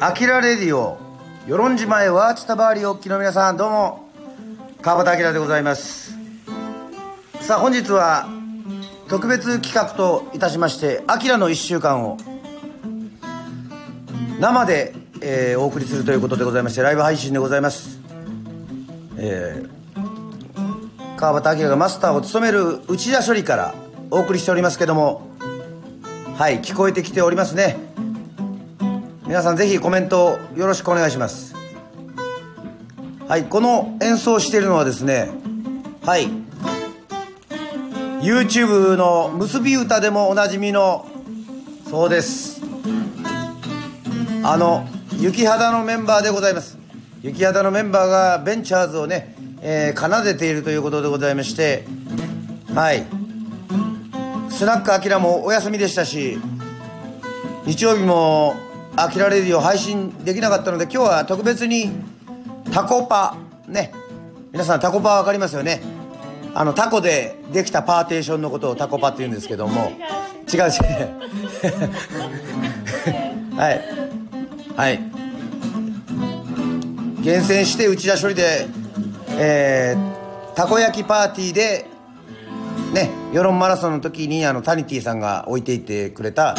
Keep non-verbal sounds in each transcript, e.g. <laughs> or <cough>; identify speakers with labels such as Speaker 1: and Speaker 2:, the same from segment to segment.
Speaker 1: アキラレディオ与論島へはチタバーリおっきの皆さんどうも川端明でございます。さあ本日は特別企画といたしまして「アキラの1週間」を生で、えーお送りするということでございましてライブ配信でございます。えー川端明がマスターを務める内田処理からお送りしておりますけどもはい聞こえてきておりますね。皆さんぜひコメントよろしくお願いします。はいこの演奏しているのはですねはい YouTube の結び歌でもおなじみのそうです。あの雪肌のメンバーでございます。雪肌のメンバーがベンチャーズをね、えー奏でているということでございましてはい。スナックアキラもお休みでしたし日曜日も「アキラレディ」を配信できなかったので今日は特別にタコパね。皆さんタコパ分かりますよね。あのタコでできたパーテーションのことをタコパって言うんですけども。違う違う。<laughs> はいはい。厳選して内田処理でえー、たこ焼きパーティーでね世論マラソンの時にあのタニティさんが置いていてくれた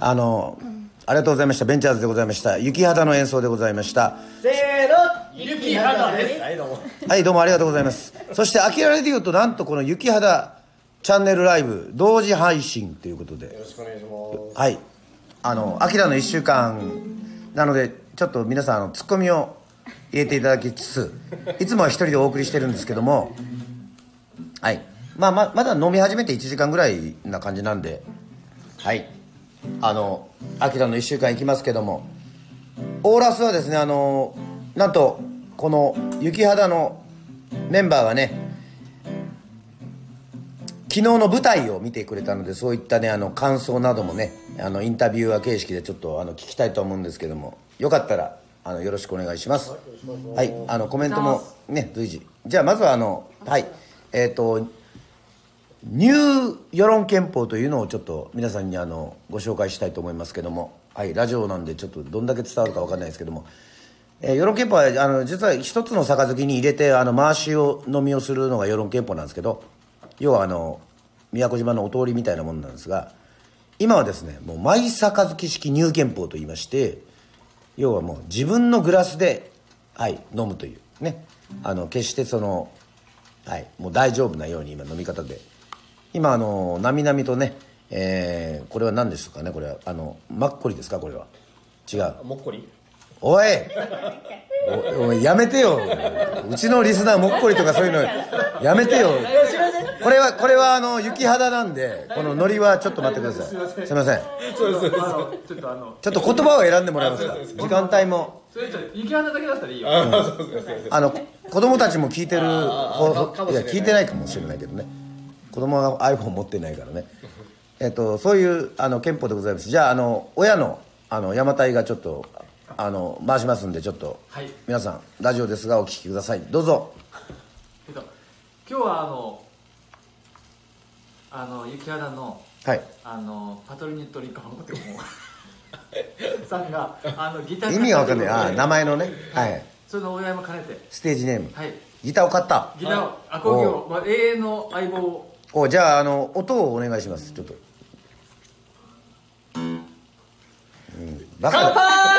Speaker 1: あのありがとうございました。ベンチャーズでございました。雪肌の演奏でございました。
Speaker 2: せーの雪肌です。はいどうも。
Speaker 1: はいどうもありがとうございます。そして「アキラレディオ」となんとこの雪肌チャンネルライブ同時配信ということで。
Speaker 2: よろしくお願いします。
Speaker 1: はい。あの「アキラの1週間」なのでちょっと皆さんあのツッコミを入れていただきつつ <laughs> いつもは一人でお送りしてるんですけどもはい。まあままだ飲み始めて1時間ぐらいな感じなんではい。あの「アキラの1週間」いきますけどもオーラスはですねあのなんとこの雪肌のメンバーがね昨日の舞台を見てくれたのでそういったねあの感想などもねあのインタビュアー形式でちょっとあの聞きたいと思うんですけどもよかったらあのよろしくお願いします。はいあのコメントもね随時。じゃあまずはあのはいえっ、とニュー世論憲法というのをちょっと皆さんにあのご紹介したいと思いますけどもはいラジオなんでちょっとどんだけ伝わるか分かんないですけどもえー世論憲法はあの実は一つの杯に入れてあの回しを飲みをするのが世論憲法なんですけど要はあの宮古島のお通りみたいなものなんですが今はですねもうマイ杯式入憲法といいまして要はもう自分のグラスで、はい、飲むというね。あの決してその、はい、もう大丈夫なように今飲み方で。今あのなみなみとね、えーこれは何ですかねこれは。あのマッコリですかこれは。違う。
Speaker 2: もっこり？
Speaker 1: おいおおいやめてよ。うちのリスナーもっこりとかそういうの。やめてよ。これはこれはあの雪肌なんでこのノリはちょっと待ってください。すいません。
Speaker 2: ちょっと
Speaker 1: 言葉を選んでもらえますか？時間帯も。
Speaker 2: 雪肌だけだったらいいよ。
Speaker 1: あの子供たちも聞いてる
Speaker 2: い。
Speaker 1: いや聞いてないかもしれないけどね。子供が iPhone 持ってないからね。えっとそういうあの憲法でございます。じゃああの親のあの山隊がちょっとあの回しますんでちょっと、
Speaker 2: はい。
Speaker 1: 皆さんラジオですがお聞きください。どうぞ。
Speaker 2: えっと今日はあのあの雪肌の
Speaker 1: はい。
Speaker 2: あのパトルニットリカモってもうさんが <laughs> あのギター
Speaker 1: 意味がわかんない。あ
Speaker 2: あ
Speaker 1: 名前のね。はい。
Speaker 2: それの親も兼ねて。
Speaker 1: ステージネーム、
Speaker 2: はい。
Speaker 1: ギターを買った。
Speaker 2: ギターをアコギを、まあ、永遠の相棒。を
Speaker 1: おじゃああの音をお願いします。ちょっと。うん。バカだ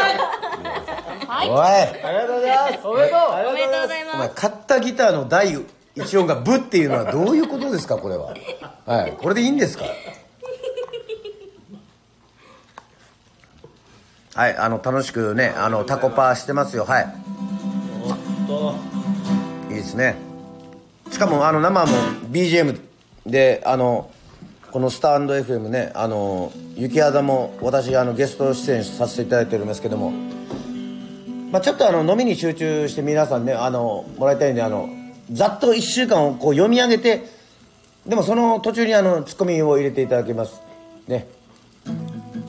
Speaker 3: はい。
Speaker 1: おい。
Speaker 2: ありがとうございます。おめでとう。あり
Speaker 3: おめでとうござい
Speaker 1: お前
Speaker 3: ます。
Speaker 1: 買ったギターの第一音がブっていうのはどういうことですかこれは。はい。これでいいんですか？はいあの楽しくねあのタコパーしてますよ。はい。いいですね。しかもあの生も BGM であのこのスタンド FM ねあの雪肌も私あのゲスト出演させていただいてるんですけどもまあ、ちょっとあの飲みに集中して皆さんねあのもらいたいんであのざっと1週間をこう読み上げてでもその途中にあのツッコミを入れていただけます。ね。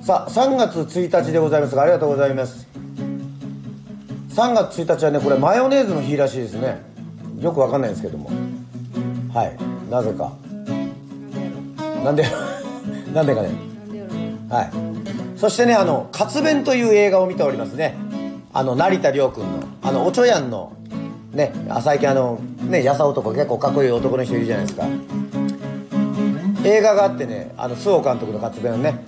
Speaker 1: さあ3月1日でございますがありがとうございます。3月1日はねこれマヨネーズの日らしいですね。よくわかんないんですけども。はい。なぜか。なんで <laughs> なんでかね。はい。そしてねあの「活弁」という映画を見ておりますね。あの成田凌君のあのおちょやんのね最近あのねやさ男結構かっこいい男の人いるじゃないですか。映画があってねあの周防監督の活弁をね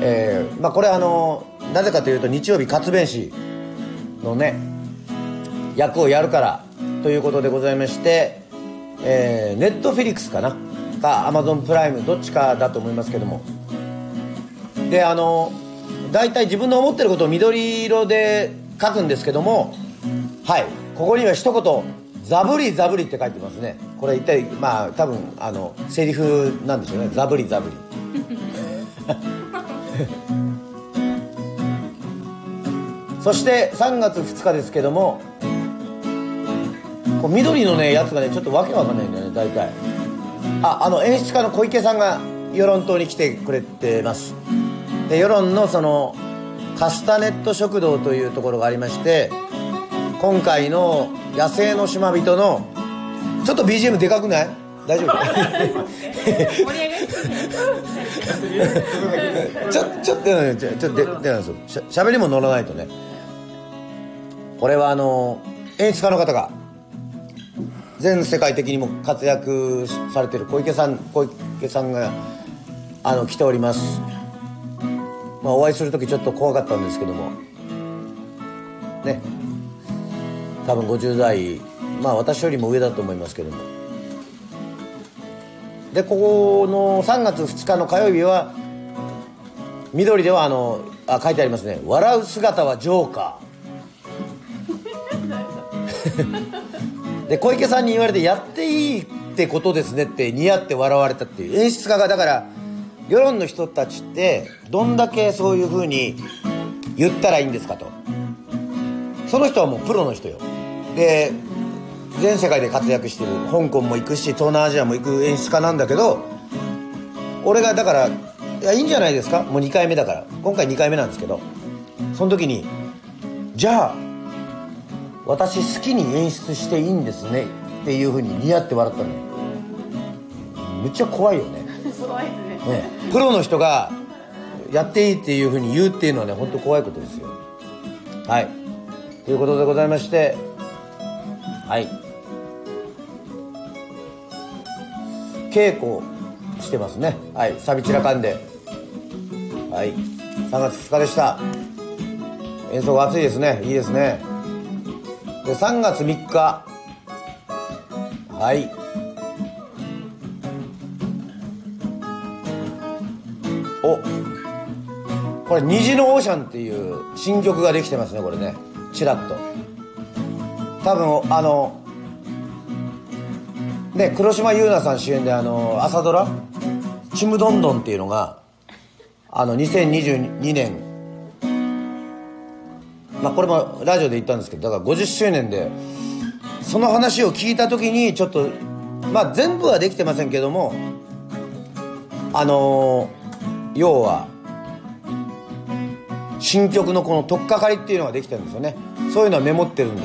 Speaker 1: えーまあ、これあのなぜかというと日曜日活弁士のね役をやるからということでございまして、えーネットフィリックスかな？かアマゾンプライムどっちかだと思いますけども。であの大体自分の思ってることを緑色で書くんですけどもはいここには一言「ザブリザブリ」って書いてますね。これ一体まあ多分あのセリフなんでしょうね。ザブリザブリ。<laughs> そして3月2日ですけどもこう緑のねやつがねちょっとわけわかんないんだよね大体。ああの演出家の小池さんが世論島に来てくれてます。で世論のそのカスタネット食堂というところがありまして今回の「野生の島人」のちょっと BGM でかくない？大丈夫？ちょちょっとねちょちょっとででなんですよ。しゃしゃべりも乗らないとね。これはあの演出家の方が全世界的にも活躍されてる小池さん小池さんがあの来ておりますまあお会いする時ちょっと怖かったんですけども。ね。多分50代まあ私よりも上だと思いますけども。でここの3月2日の火曜日は緑ではあのあ書いてありますね「笑う姿はジョーカー」<laughs> で小池さんに言われて「やっていいってことですね」って似合って笑われたっていう演出家がだから世論の人たちってどんだけそういうふうに言ったらいいんですかと。その人はもうプロの人よ。で全世界で活躍してる香港も行くし東南アジアも行く演出家なんだけど俺がだからいやいいんじゃないですか？もう2回目だから。今回2回目なんですけど。その時にじゃあ私好きに演出していいんですね？っていうふうに似合って笑ったのよ。めっちゃ怖いよね。<laughs>
Speaker 3: すごい。ですね
Speaker 1: プロの人がやっていいっていうふうに言うっていうのはね本当怖いことですよ。はい。ということでございましてはい。稽古してますね。はい。サビ散らかんで。はい。3月2日でした。演奏が暑いですね。いいですね。で3月3日。はい。お。これ「虹のオーシャン」っていう新曲ができてますねこれね。チラッと。多分あのね黒島結菜さん主演であの朝ドラ「ちむどんどん」っていうのがあの2022年まあこれもラジオで言ったんですけどだから50周年でその話を聞いた時にちょっとまあ全部はできてませんけどもあの要は新曲のこの取っかかりっていうのができてるんですよね。そういうのはメモってるんで。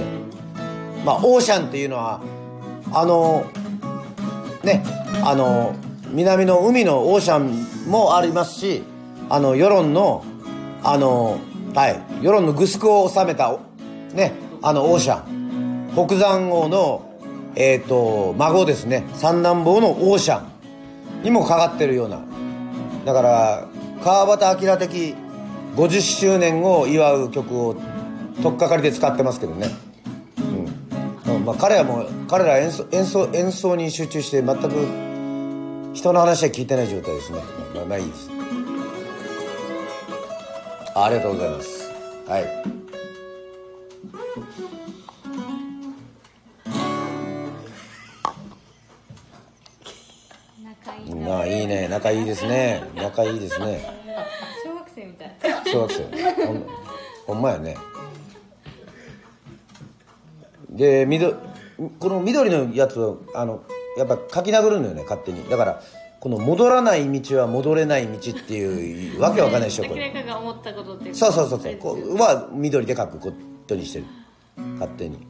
Speaker 1: まあオーシャンっていうのはあのねあの南の海のオーシャンもありますしあの世論のあのはい世論のグスクを収めたねあのオーシャン。北山王のえっ、と孫ですね。三男坊のオーシャンにもかかってるようなだから川端明的50周年を祝う曲を取っかかりで使ってますけどね、うん。まあ、彼はもう彼ら演奏演奏演奏に集中して全く人の話は聞いてない状態ですね。まあ、まあいです。ありがとうございます。はい。
Speaker 3: 仲いい
Speaker 1: なあいいね。仲いいですね。仲いいですね。
Speaker 3: 小学生みたい
Speaker 1: 小学生。ほんほんまやね。で緑この緑のやつをあのやっぱ書き殴るのよね勝手に。だからこの戻らない道は戻れない道っていうわけわかんないでしょこれ。
Speaker 3: 思ったことって
Speaker 1: そうそうそうそう。こうは緑で書くことにしてる。勝手に。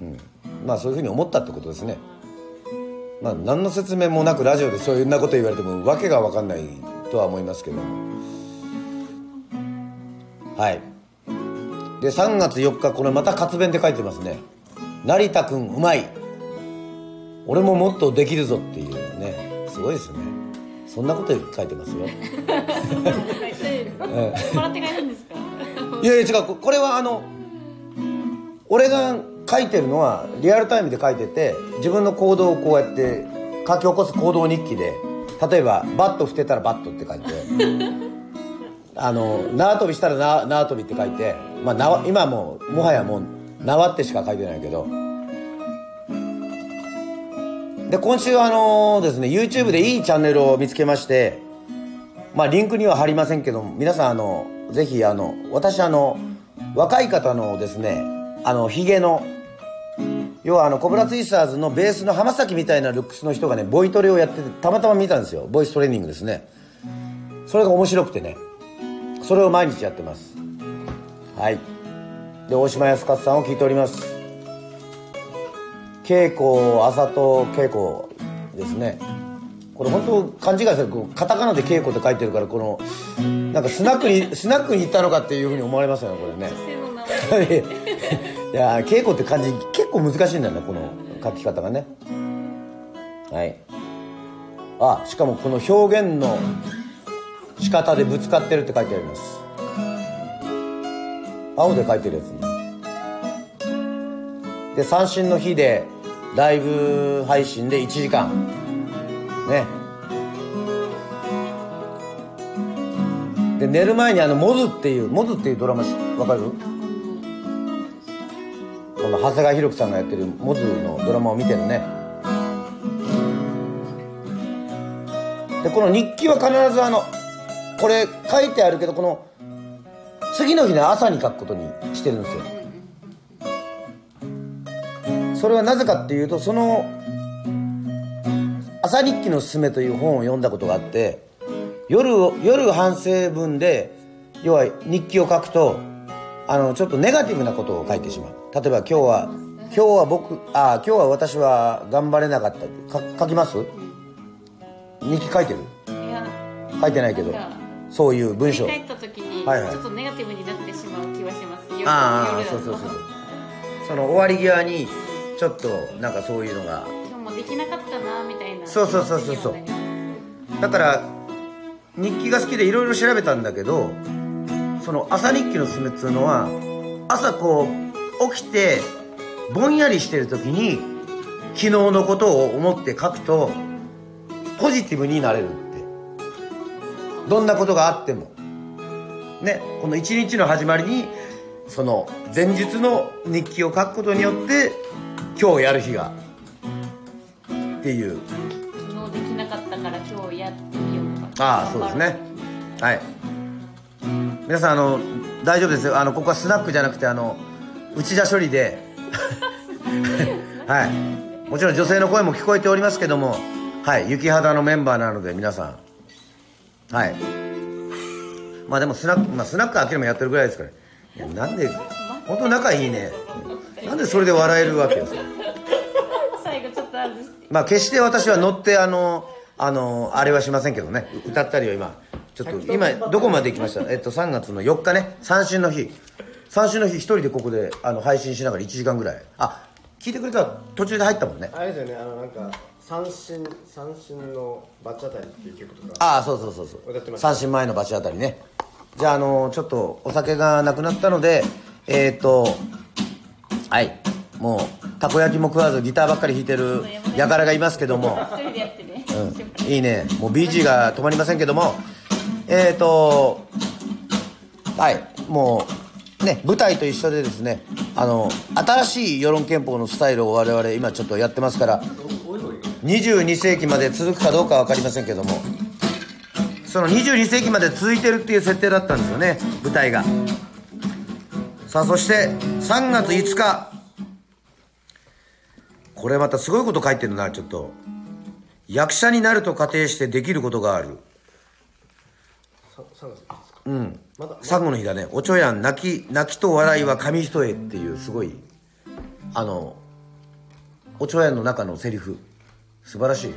Speaker 1: うん。まあそういうふうに思ったってことですねまあ何の説明もなくラジオでそういうなこと言われてもわけが分かんないとは思いますけども。はい。で3月4日これまた活弁で書いてますね「成田君うまい。俺ももっとできるぞ」っていうね。すごいですね。そんなこと書いてますよ。
Speaker 3: もらって帰るんですか？
Speaker 1: いやいや違う。ここれはあの俺が書いてるのはリアルタイムで書いてて自分の行動をこうやって書き起こす行動日記で例えばバット振ってたらバットって書いて <laughs> あの縄跳びしたら縄縄跳びって書いて、まあ、縄今はもうもはやもう縄ってしか書いてないけど。で今週あのですね YouTube でいいチャンネルを見つけましてまあリンクには貼りませんけども皆さんあのぜひあの私あの若い方のですねあのヒゲの要はあのコブラツイスターズのベースの浜崎みたいなルックスの人がねボイトレをやっててたまたま見たんですよ。ボイストレーニングですね。それが面白くてね。それを毎日やってます。はい。で大島康勝さんを聞いております。稽古朝と稽古ですね。これ本当勘違いするこうカタカナで稽古って書いてるからこのなんかスナックにスナックに行ったのかっていうふうに思われますよねこれね。
Speaker 3: 女性の名前 <laughs>
Speaker 1: いや稽古って漢字結構難しいんだよねこの書き方がね。はい。あしかもこの表現の仕方でぶつかってるって書いてあります。青で書いてるやつね。で三振の日でライブ配信で1時間。ね。で寝る前にあのモズっていうモズっていうドラマしわかる？この長谷川博樹さんがやってるモズのドラマを見てるね。でこの日記は必ずあのこれ書いてあるけどこの次の日の朝に書くことにしてるんですよ。それはなぜかっていうとその「朝日記のすすめ」という本を読んだことがあって夜を夜反省文で要は日記を書くとあのちょっとネガティブなことを書いてしまう。例えば今日は今日は僕あ今日は私は頑張れなかった。か書きます？日記書いてる？
Speaker 3: いや。
Speaker 1: 書いてないけど。そういう文章。
Speaker 3: 振り返った時に
Speaker 1: はいはい。
Speaker 3: ちょっとネガティブになってしまう気はします夜
Speaker 1: ああそうそうそうそう。その終わり際にちょっとなんかそういうのが。
Speaker 3: 今日もできなかったなみたいな。
Speaker 1: そうそうそうそうそう。だから日記が好きでいろいろ調べたんだけどその朝日記のすすめっつうのは朝こう起きてぼんやりしてる時に昨日のことを思って書くとポジティブになれるって。どんなことがあっても。ねこの一日の始まりにその前日の日記を書くことによって今日やる日が。っていう。
Speaker 3: 昨日できなかったから今日やってみようか。
Speaker 1: ああそうですね。はい。皆さんあの大丈夫ですよ。あのここはスナックじゃなくてあの内田処理で。<laughs> はい。もちろん女性の声も聞こえておりますけどもはい。雪肌のメンバーなので皆さん。はい。まあでもスナック、まあ、スナック開けるもやってるぐらいですから。いやなんで本当仲いいね。なんでそれで笑えるわけですか。
Speaker 3: 最後ちょっと外して。
Speaker 1: まあ決して私は乗ってあのあのあれはしませんけどね。歌ったりは今ちょっと今どこまで行きました？えっと3月の4日ね。三振の日三振の日一人でここであの配信しながら1時間ぐらい。あ聞いてくれたら途中で入ったもんね。
Speaker 4: あれですよねあのなんか三振三振のバチ当たりっていう曲とか。
Speaker 1: ああそうそうそうそう。
Speaker 4: 歌ってました。
Speaker 1: 三振前の罰当たりね。じゃああのちょっとお酒がなくなったのでえっ、とはい。もうたこ焼きも食わずギターばっかり弾いてる輩がいますけども。
Speaker 3: 一人でやってね、
Speaker 1: うん、いいね。もう BG が止まりませんけども。えっ、ー、とはい。もうね舞台と一緒でですねあの新しい世論憲法のスタイルを我々今ちょっとやってますから22世紀まで続くかどうかは分かりませんけどもその22世紀まで続いてるっていう設定だったんですよね舞台が。さあそして3月5日。これまたすごいこと書いてるなちょっと。役者になると仮定してできることがある。
Speaker 4: さ3月ですか
Speaker 1: うん最後の日だね。おちょやん泣き泣きと笑いは紙一重っていうすごいあのおちょやんの中のセリフ。素晴らしい。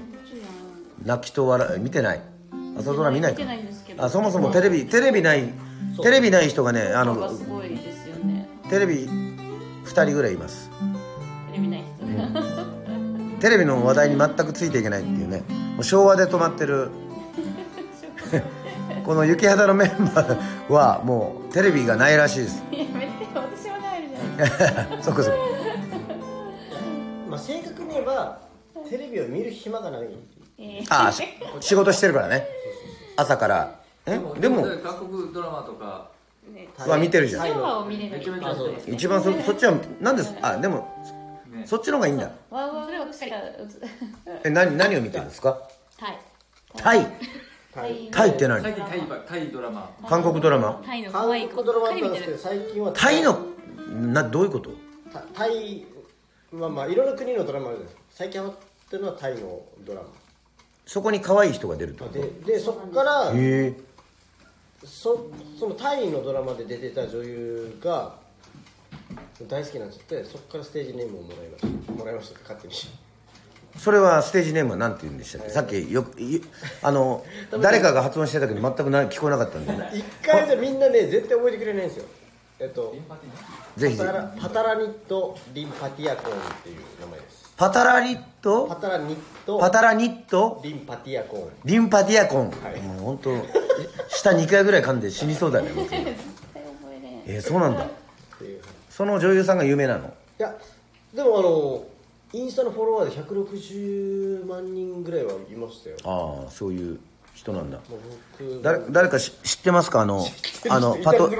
Speaker 1: 泣きと笑い見てない。朝ドラ見ないか。
Speaker 3: 見てないんですけど。
Speaker 1: あそもそもテレビテレビないテレビない人がねあの
Speaker 3: すごいですよね。
Speaker 1: テレビ2人ぐらいいます。
Speaker 3: テレビない人。が
Speaker 1: テレビの話題に全くついていけないっていうね。もう昭和で止まってる <laughs> この雪肌のメンバーはもうテレビがないらしいです。
Speaker 3: やめて私はないじゃないですか
Speaker 1: そっかそっか。
Speaker 4: まあ正確に言えばテレビを見る暇がない。
Speaker 3: えー。
Speaker 1: ああし仕事してるからね。朝から。えでも
Speaker 2: 韓国ドラマとか
Speaker 3: ね
Speaker 1: は見てるじゃん。
Speaker 3: 地上波を見れる
Speaker 2: めちゃめちゃそうです。
Speaker 1: 一番そそっちはなんです？あでも
Speaker 2: ね。
Speaker 1: そっちの方がいいんだ。
Speaker 3: わわそれは私が
Speaker 1: え何何を見てるんですか
Speaker 3: タイ
Speaker 1: タイ
Speaker 3: タイ
Speaker 1: タイって何？
Speaker 2: 最近タイばタイドラマ。
Speaker 1: 韓国ドラマ？
Speaker 3: タイの
Speaker 4: 韓
Speaker 3: 可愛い
Speaker 4: 国ドラマあ
Speaker 3: ばっかり見てる
Speaker 4: ったんですけど最近は
Speaker 1: タイのなどういうこと？
Speaker 4: タタイまあまあいろんな国のドラマあるじゃないですか。最近ハマってるのはタイのドラマ。
Speaker 1: そこに可愛い人が出るってこと？へ
Speaker 4: ででそこから
Speaker 1: え。
Speaker 4: そそのタイのドラマで出てた女優が大好きになっちゃってそこからステージネームをもらいました。もらいましたって勝手に
Speaker 1: それはステージネームは何て言うんでしたっけ？さっきよくいあの <laughs> 誰かが発音してたけど全くな聞こえなかったんで。
Speaker 4: 一回じゃみんなね絶対覚えてくれないんですよ。えっと
Speaker 1: ぜひぜひ。
Speaker 4: パタラニット・リンパティアコーンっていう名前です。
Speaker 1: パタラリッ
Speaker 4: パ
Speaker 1: ト
Speaker 4: タラニット
Speaker 1: パタラニット？
Speaker 4: リンパティアコーン。
Speaker 1: リンパティアコン、
Speaker 4: はい。
Speaker 1: もう本当下2回ぐらい噛んで死にそうだね僕。
Speaker 3: 絶対覚えれん。
Speaker 1: えーそうなんだ。その女優さんが有名なの？
Speaker 4: いやでもあのインスタのフォロワーで160万人ぐらいはいましたよ。
Speaker 1: ああそういう人なんだ。誰誰かし知ってますか？あのあのパト
Speaker 4: ね。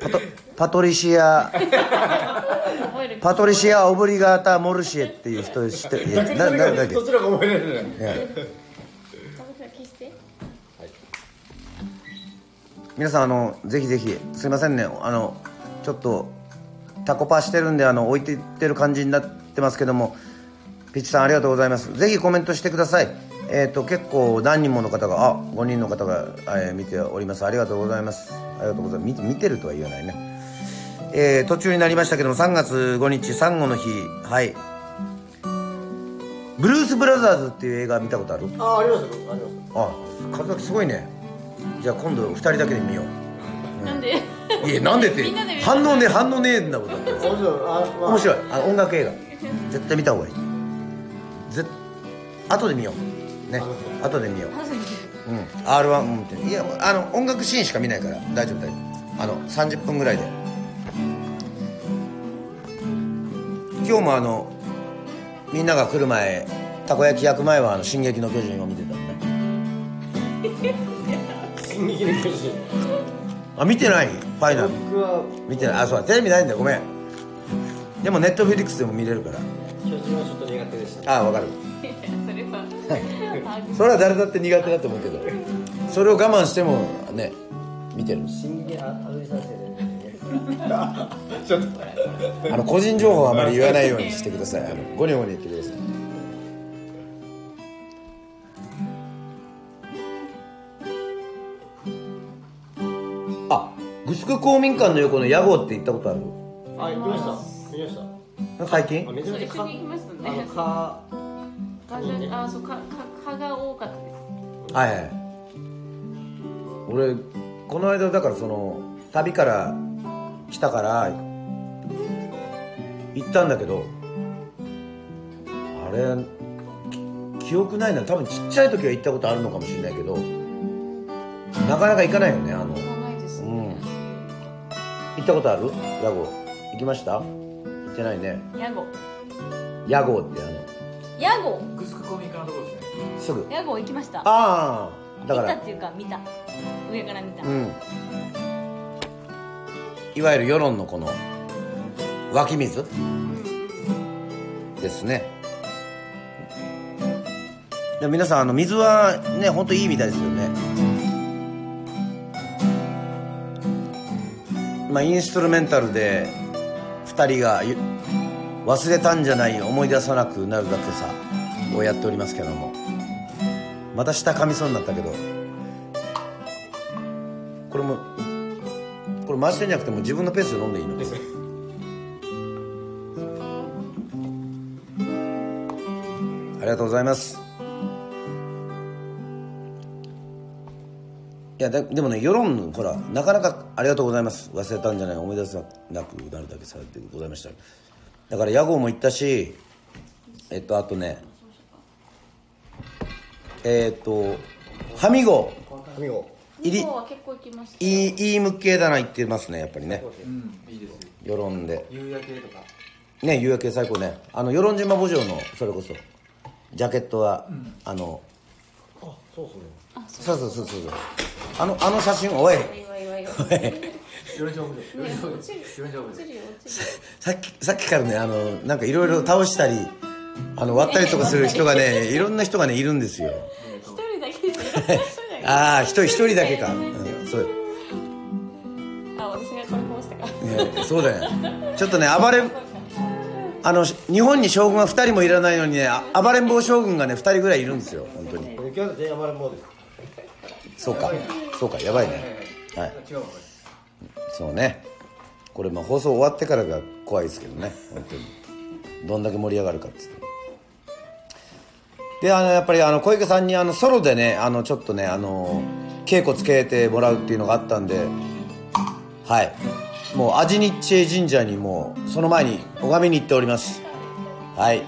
Speaker 1: パトパトリシア。パトリシア・オブリガータ・モルシエっていう人知ってる？いやなななんだっけ？
Speaker 4: そちらが覚えられない。
Speaker 1: 皆さんあのぜひぜひすいませんね。あのちょっとタコパしてるんであの置いていってる感じになってますけどもピッチさんありがとうございます。ぜひコメントしてください。えっ、と結構何人もの方があ5人の方が、えー見ております。ありがとうございます。ありがとうございます。見て見てるとは言わないね。えー途中になりましたけども3月5日産後の日。はい。ブルース・ブラザーズっていう映画見たことある？
Speaker 4: あありますあります
Speaker 1: あ門崎すごいね。じゃあ今度2人だけで見よう。
Speaker 3: なんで？
Speaker 1: いやなんでって。
Speaker 3: みんなで見る
Speaker 1: 反応ね反応ねえんだもん。だって。
Speaker 4: 面白い。あ、まあ、
Speaker 1: 面白い。あの音楽映画絶対見た方がいい。ぜ後で見よう。ね。後で見よう。うん。R1 うん。っていやあの音楽シーンしか見ないから大丈夫大丈夫。あの30分ぐらいで。今日もあのみんなが来る前たこ焼き焼く前はあの「進撃の巨人」を見てたのね。<laughs>
Speaker 4: 進撃の巨人。
Speaker 1: あ見てない？ファイナル。
Speaker 4: 僕は。
Speaker 1: 見てない。あそうだ。テレビないんだよ。ごめんでもネットフィリックスでも見れるから。
Speaker 4: 巨人はちょっと苦手でした。
Speaker 1: ああ分かる。<laughs>
Speaker 3: それは。あ
Speaker 1: それは誰だって苦手だと思うけど。それを我慢してもね見てる。
Speaker 4: 進撃あちょっと
Speaker 1: あの個人情報はあまり言わないようにしてください。あのゴニョゴニョ言ってください。あグスク公民館の横の屋号って行ったことある？
Speaker 4: あ行きました行きました。
Speaker 1: 最近？
Speaker 4: あめちゃめちゃか
Speaker 3: そう一緒に行きましたね。
Speaker 4: あのか
Speaker 3: 蚊があそうかか蚊が多かったです。
Speaker 1: はいはい。俺この間だからその旅から来たから行ったんだけどあれき記憶ないな。多分ちっちゃい時は行ったことあるのかもしれないけどなかなか行かないよねあの。
Speaker 3: 行かないです
Speaker 1: う
Speaker 3: ね
Speaker 1: ん。行ったことある？屋号行きました？行ってないね。
Speaker 3: ヤゴ。
Speaker 1: 屋号ってあの。
Speaker 3: ヤゴ？
Speaker 2: グスクコミカのところですね。
Speaker 1: すぐ。
Speaker 3: ヤゴ行きました。
Speaker 1: ああだから。
Speaker 3: 見たっていうか見た。上から見た、
Speaker 1: うん。いわゆる世論のこの湧き水？ですね。でも皆さんあの水はね本当いいみたいですよね。まあインストゥルメンタルで2人がゆ忘れたんじゃない思い出さなくなるだけさをやっておりますけども。また下噛みそうになったけど。これもこれ回してんじゃなくてもう自分のペースで飲んでいいの？
Speaker 4: です。
Speaker 1: ありがとうございますいやだでもね世論ほらなかなかありがとうございます。忘れたんじゃない。思い出さなくなるだけされてございました。だから屋号も行ったしえっとあとねえっとハミゴ
Speaker 4: みご。
Speaker 1: 入り
Speaker 3: は結構行きました
Speaker 1: いいいい向系だな言ってますねやっぱりね。
Speaker 2: うん。いいです
Speaker 1: 世論で。
Speaker 2: 夕焼けとか。
Speaker 1: ね夕焼け最高ね。あの与論島墓場のそれこそジャケットは、
Speaker 4: うっすね
Speaker 1: そうそうそうそう。そうあのあの写真おい。おい <laughs> さっきさっきからねあのなんかいろいろ倒したりあの割ったりとかする人がね <laughs> いろんな人がねいるんですよ。
Speaker 3: 一人だけですよ一人だけ
Speaker 1: ああ一人一人だけか、うん、そう。
Speaker 3: あ私がこれこうしたから。
Speaker 1: ねそうだよ。ちょっとね暴れあの日本に将軍は2人もいらないのにねあ暴れん坊将軍がね2人ぐらいいるんですよ本当に
Speaker 4: 雪山全員暴れん坊です。
Speaker 1: そうかそうかやばいね。はい。
Speaker 2: 違うわこ
Speaker 1: そうねこれまあ放送終わってからが怖い。ですけどね本当にどんだけ盛り上がるかっつってであのやっぱりあの小池さんにあのソロでねあのちょっとねあの稽古つけてもらうってい。うのがあったんではい。もうアジニッチェ神社にもうその前に拝みに行っておりますはい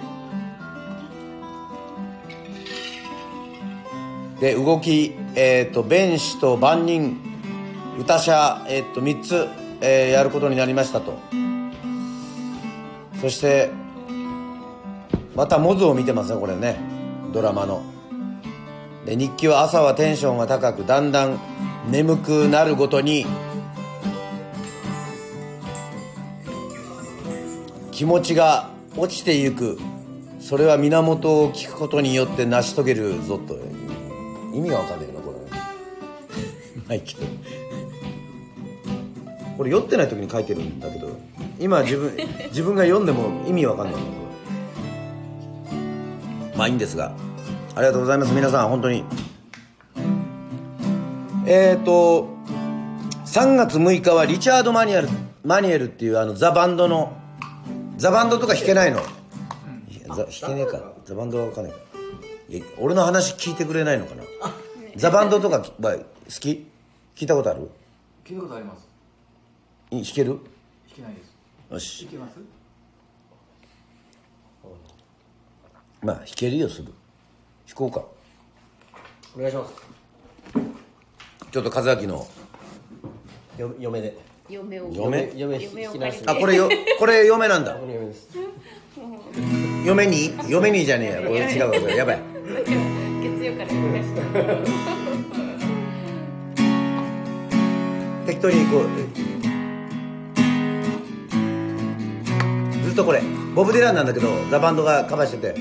Speaker 1: で動きえっ、と弁士と万人歌者、えっと3つ、えーやることになりましたと。そしてまたモズを見てますねこれね。ドラマの。で日記は朝はテンションが高くだんだん眠くなるごとに気持ちが落ちてゆく。それは源を聞くことによって成し遂げるぞと意味が分かんないよなこれ。まあいいけどこれ酔ってない時に書いてるんだけど今自分 <laughs> 自分が読んでも意味わかんないまあいいんですがありがとうございます。皆さん本当に。えっ、ー、と3月6日はリチャード・マニュエルマニュエルっていうあのザ・バンドのザ・バンドとか弾けないの、ザ弾けねえか。ザ・バンドはわかんない。俺の話聞いてくれないのかな？ザ・バンドとかは好き？聞いたことある？
Speaker 2: 聞いたことあります。
Speaker 1: い弾ける？
Speaker 2: 弾けないです。
Speaker 1: よし。
Speaker 2: 弾けます？
Speaker 1: まあ弾けるよすぐ。弾こうか。
Speaker 4: お願いします。
Speaker 1: ちょっと和明の
Speaker 4: よ嫁で。
Speaker 3: 嫁を。
Speaker 1: 嫁？
Speaker 4: 嫁
Speaker 3: 嫁を
Speaker 4: 引き直し
Speaker 1: あこれよこれ嫁なんだ。<laughs>
Speaker 4: 嫁です。
Speaker 1: 嫁に？嫁にじゃねえや。これ違うわこれ。やばい <laughs> <laughs> 適当にこう。ずっとこれ。ボブ・ディランなんだけどザ・バンドがカバーしてて。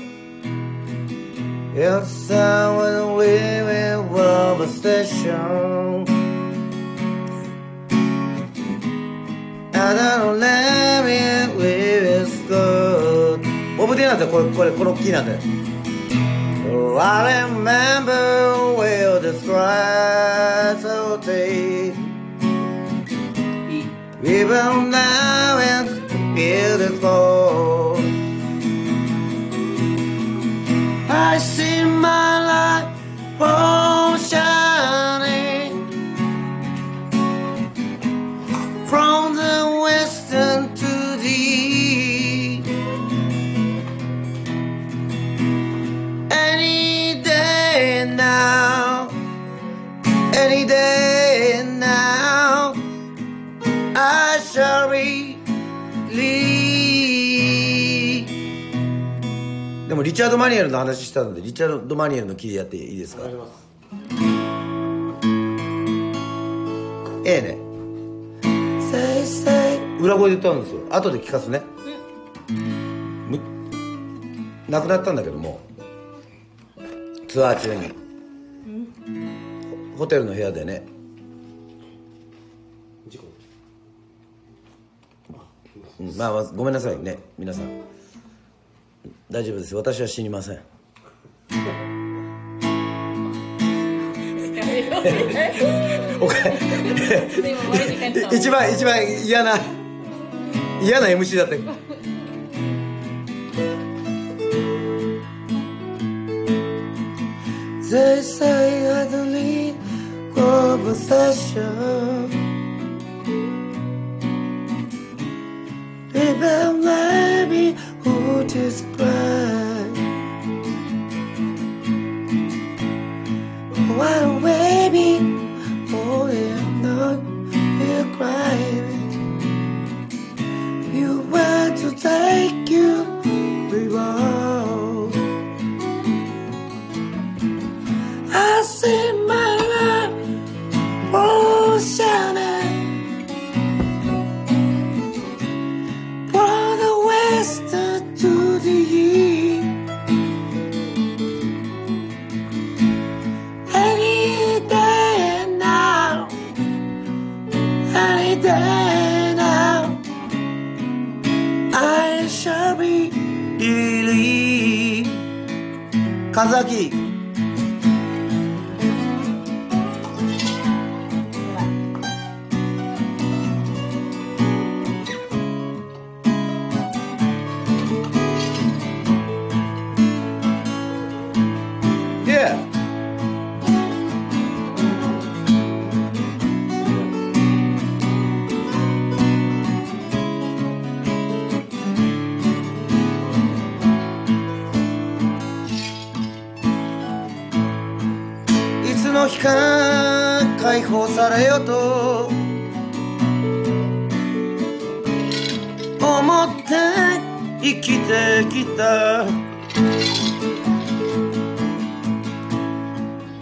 Speaker 1: Yes, I was leaving from the station. And I don't let me with good. ボブ・ディランってこれこれこのキーなんだよ。Oh, I remember where the deep Even now it's beautiful. I see my life. all リチャード・マニエルの話したのでリチャード・マニエルのキーでやっていいですか？ええね「Say say」裏声で歌うんですよ。後で聞かすね。む亡くなったんだけども。ツアー中に。ホホテルの部屋でね。
Speaker 4: 事故。
Speaker 1: うん。まあまあごめんなさいね。皆さん大丈夫です私は死にませんおか一番一番嫌な嫌な MC だったよ They say I don't need conversation Even maybe who describe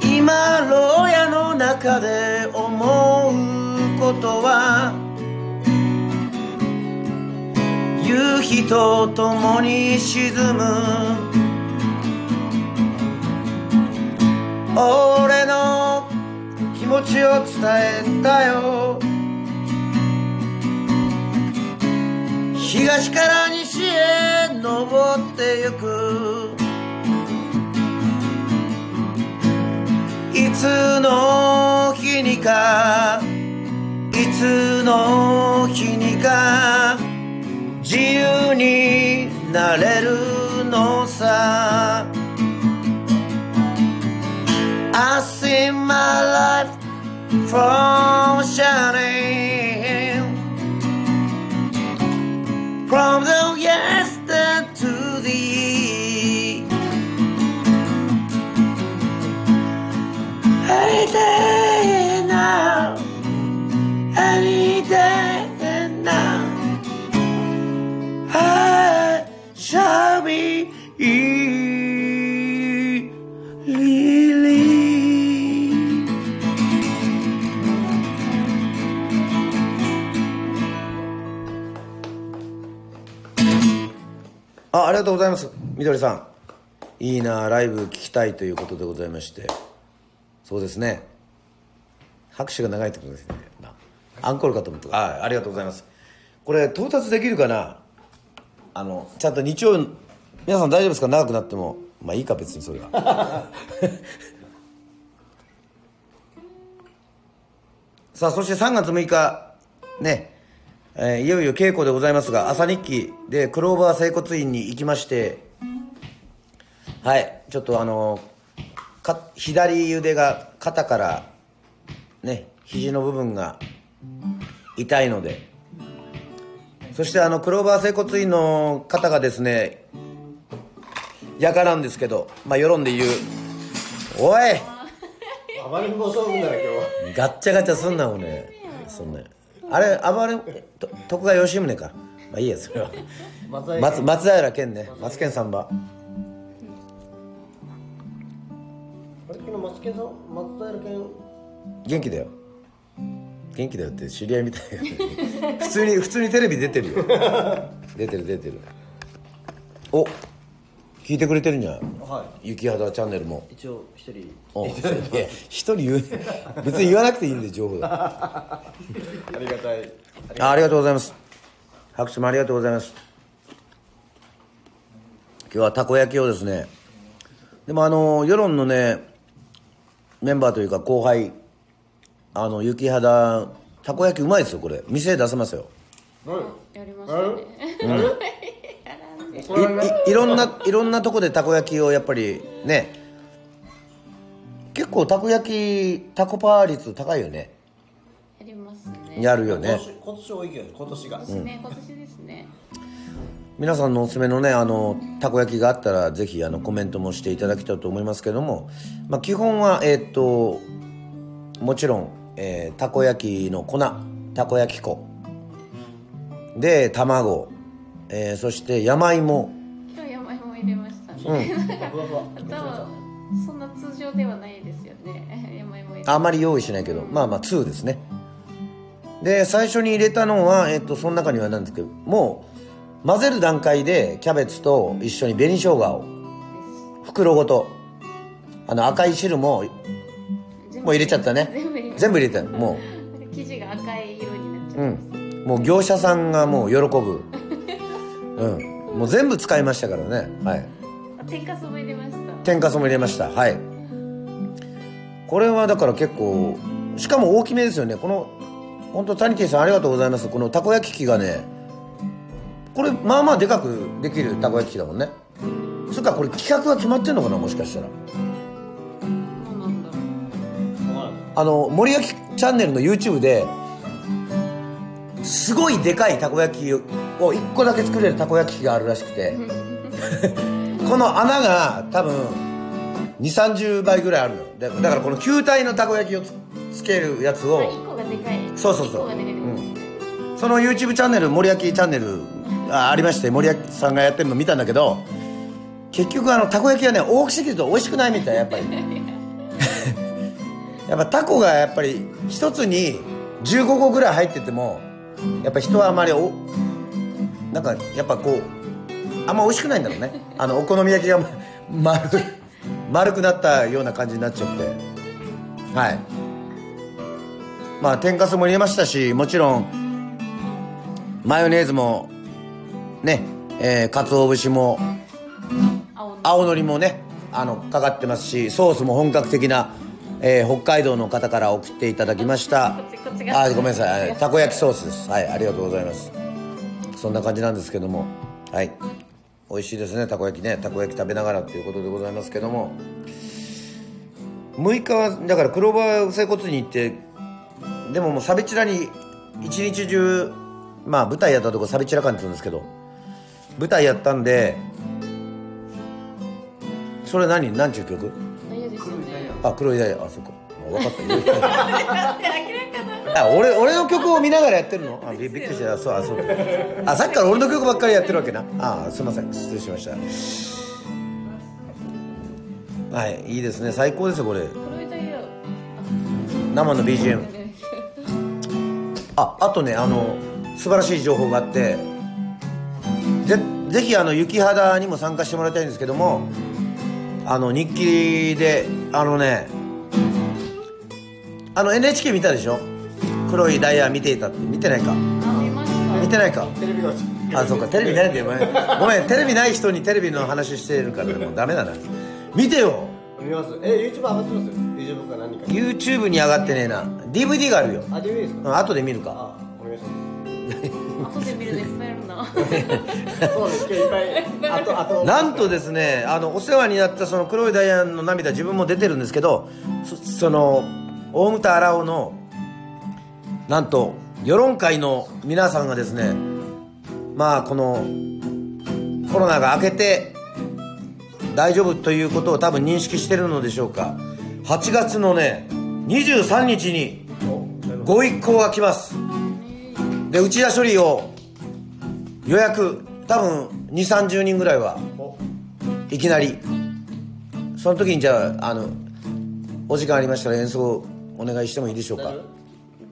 Speaker 1: 今牢屋の中で思うことは夕日と共に沈む。俺の気持ちを伝えたよ。東から西へ登ってゆくいつの日にかいつの日にか自由になれるのさ I see my life from shining from the yes Any day now, any day now, I shall be Lily. あありがとうございます。みどりさん。いいなライブ聞きたいということでございまして。そうですね。拍手が長いってことですね。アンコールかと思ったあありがとうございます。これ到達できるかな？あのちゃんと日曜皆さん大丈夫ですか？長くなっても。まあいいか別にそれは。<laughs> さあそして3月6日。ね。えーいよいよ稽古でございますが朝日記でクローバー整骨院に行きまして。はい。ちょっとあのか左腕が肩からね肘の部分が痛いので。そしてあのクローバー整骨院の方がですねやかなんですけどまあ世論で言う。おい！
Speaker 4: 暴れん坊将軍だな今日は。
Speaker 1: ガッチャガチャすんなもんねそんな。あれ暴れと徳川吉宗か。まあいいやそれは。
Speaker 4: 松平
Speaker 1: 松松平健ね。松健さんば
Speaker 4: あれ昨日マツケンさん。松平健
Speaker 1: 元気だよ。元気だよって知り合いみたいな <laughs> 普通に普通にテレビ出てるよ。<laughs> 出てる出てる。お聞いてくれてるんじゃない。
Speaker 4: は
Speaker 1: 雪肌チャンネルも。
Speaker 4: い一応一人。
Speaker 1: 一人言う。別に言わなくていいんで情報だ <laughs>
Speaker 4: ありがたい。
Speaker 1: あありがとうございます。拍手もありがとうございます。今日はたこ焼きをですね。でもあの世論のねメンバーというか後輩あの雪肌たこ焼きうまいですよこれ。店で出せますよ。
Speaker 3: やりましたね
Speaker 1: い。いいろんないろんなとこでたこ焼きをやっぱりね。結構たこ焼きタコパー率高いよね。
Speaker 3: やりますね。
Speaker 1: やるよね。
Speaker 4: 今年今年多いけど今年が、
Speaker 3: 今年ね今年ですね
Speaker 1: 皆さんのおすすめのねあのたこ焼きがあったらぜひあのコメントもしていただきたいと思いますけども、まあ、基本はえーっともちろん、えーたこ焼きの粉たこ焼き粉。で卵、えーそして山芋。
Speaker 3: 今日山芋入れましたね、
Speaker 4: ふわふわ
Speaker 3: あとはそんな通常ではないですよね。<laughs> 山芋
Speaker 1: あまり用意しないけどまあまあ2ですね。で最初に入れたのは、えっとその中にはなんですけどもう混ぜる段階でキャベツと一緒に紅生姜を袋ごとあの赤い汁ももう入れちゃったね。
Speaker 3: 全部入れ
Speaker 1: たも
Speaker 3: 生地が赤い色になっちゃ
Speaker 1: う。ん。もう業者さんがもう喜ぶ。うん。もう全部使いましたからね。はい。
Speaker 3: あ天かすも入れました。
Speaker 1: 天かすも入れました。はい。これはだから結構しかも大きめですよね。この本当谷圭さんありがとうございます。このたこ焼き器がねこれまあまあでかくできるたこ焼き器だもんね。それからこれ企画が決まってんのかなもしかしたら。あの森焼きチャンネルの YouTube ですごいでかいたこ焼きを1個だけ作れるたこ焼き器があるらしくて。<laughs> この穴が多分2 3 0倍ぐらいあるのよ。だだからこの球体のたこ焼きをつつけるやつを。
Speaker 3: あ一個がでかい。
Speaker 1: そうそうそう。
Speaker 3: 一個がでかい、
Speaker 1: その YouTube チャンネル森焼きチャンネルあありまして森焼きさんがやってるの見たんだけど結局あのたこ焼きはね大きすぎると美味しくないみたいやっぱり。<laughs> やっぱタコがやっぱり一つに15個ぐらい入っててもやっぱ人はあまりおなんかやっぱこうあんま美味しくないんだろうね。あのお好み焼きがま <laughs> 丸丸くなったような感じになっちゃって。はい。まあ天かすも入れましたしもちろんマヨネーズもねえー、かつお節も
Speaker 3: 青の
Speaker 1: り。もねあのかかってますしソースも本格的な、えー北海道の方から送っていただきました。あごめんなさい。はいたこ焼きソースです。はいありがとうございます。そんな感じなんですけども。はい。美味しいですねたこ焼きね。たこ焼き食べながらということでございますけども。6日はだから黒羽整骨に行ってでももうサビチラに一日中まあ舞台やったとこサビチラ館って言うんですけど舞台やったんでそれ何？何ちゅう曲？
Speaker 3: ダイヤ。ですよね
Speaker 1: あ黒いダイヤ。あそっか。あ分かった。<laughs> あ俺俺の曲を見ながらやってるの？あびびっくりした。あそうあそうあさっきから俺の曲ばっかりやってるわけな。あすいません。失礼しました。はいいいですね。最高ですよこれ。生の BGM ああとねあの素晴らしい情報があってぜぜひあの雪肌にも参加してもらいたいんですけどもあの日記であのねあの NHK 見たでしょ？黒いダイヤ見ていたって。見てないか？
Speaker 3: あ見
Speaker 1: てないか？
Speaker 4: テレビが
Speaker 1: あそうか。テレビないんだよごめん。テレビない人にテレビの話してるからもうダメだな。見てよ。
Speaker 4: 見ます。え YouTube 上がってます？YouTube か何か。
Speaker 1: YouTube に上がってねえな。DVD があるよ。
Speaker 4: あ DVD ですか？
Speaker 1: うん後で見るか。
Speaker 4: あお願いしま
Speaker 3: 後で見るのいっぱいあるな
Speaker 4: す <laughs> そうです今日いっぱいあと <laughs> あと
Speaker 1: なんとですねあのお世話になったその黒いダイヤの涙自分も出てるんですけどそその大牟田荒尾のなんと世論会の皆さんがですねまあこのコロナが明けて大丈夫ということを多分認識してるのでしょうか。8月のね23日にご一行が来ます。で内田処理を予約多分2 3 0人ぐらいはいきなり。その時にじゃああのお時間ありましたら演奏お願いしてもいいでしょうか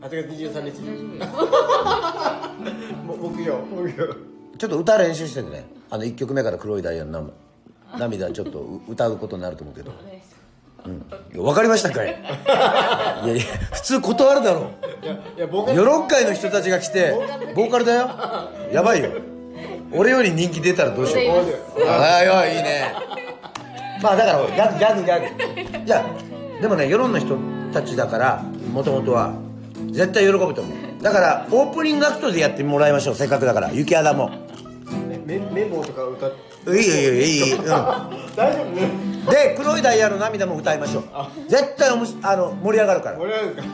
Speaker 4: ？8月23日。<laughs> も木曜。木曜。
Speaker 1: ちょっと歌練習しててね。あの1曲目から黒いダイヤの涙涙ちょっとう歌うことになると思うけどいや分かりましたかい。<laughs> いやいや普通断るだろ。
Speaker 4: いやいや僕
Speaker 1: 世論会の人たちが来てボーカルだよ。やばいよ。俺より人気出たらどうしよう。ああいやいいね。まあだからギャグギャグギャグ。いやでもね世論の人たちだからもともとは絶対喜ぶと思う。だからオープニングアクトでやってもらいましょう。せっかくだから雪肌も。
Speaker 4: メメモとか歌っ
Speaker 1: いいよいいよいいよいいよ、うん。<laughs>
Speaker 4: 大丈夫？ね
Speaker 1: で黒いダイヤの涙も歌いましょう。絶対おもしあの盛り上がるから。
Speaker 4: 盛り上がるか。
Speaker 1: う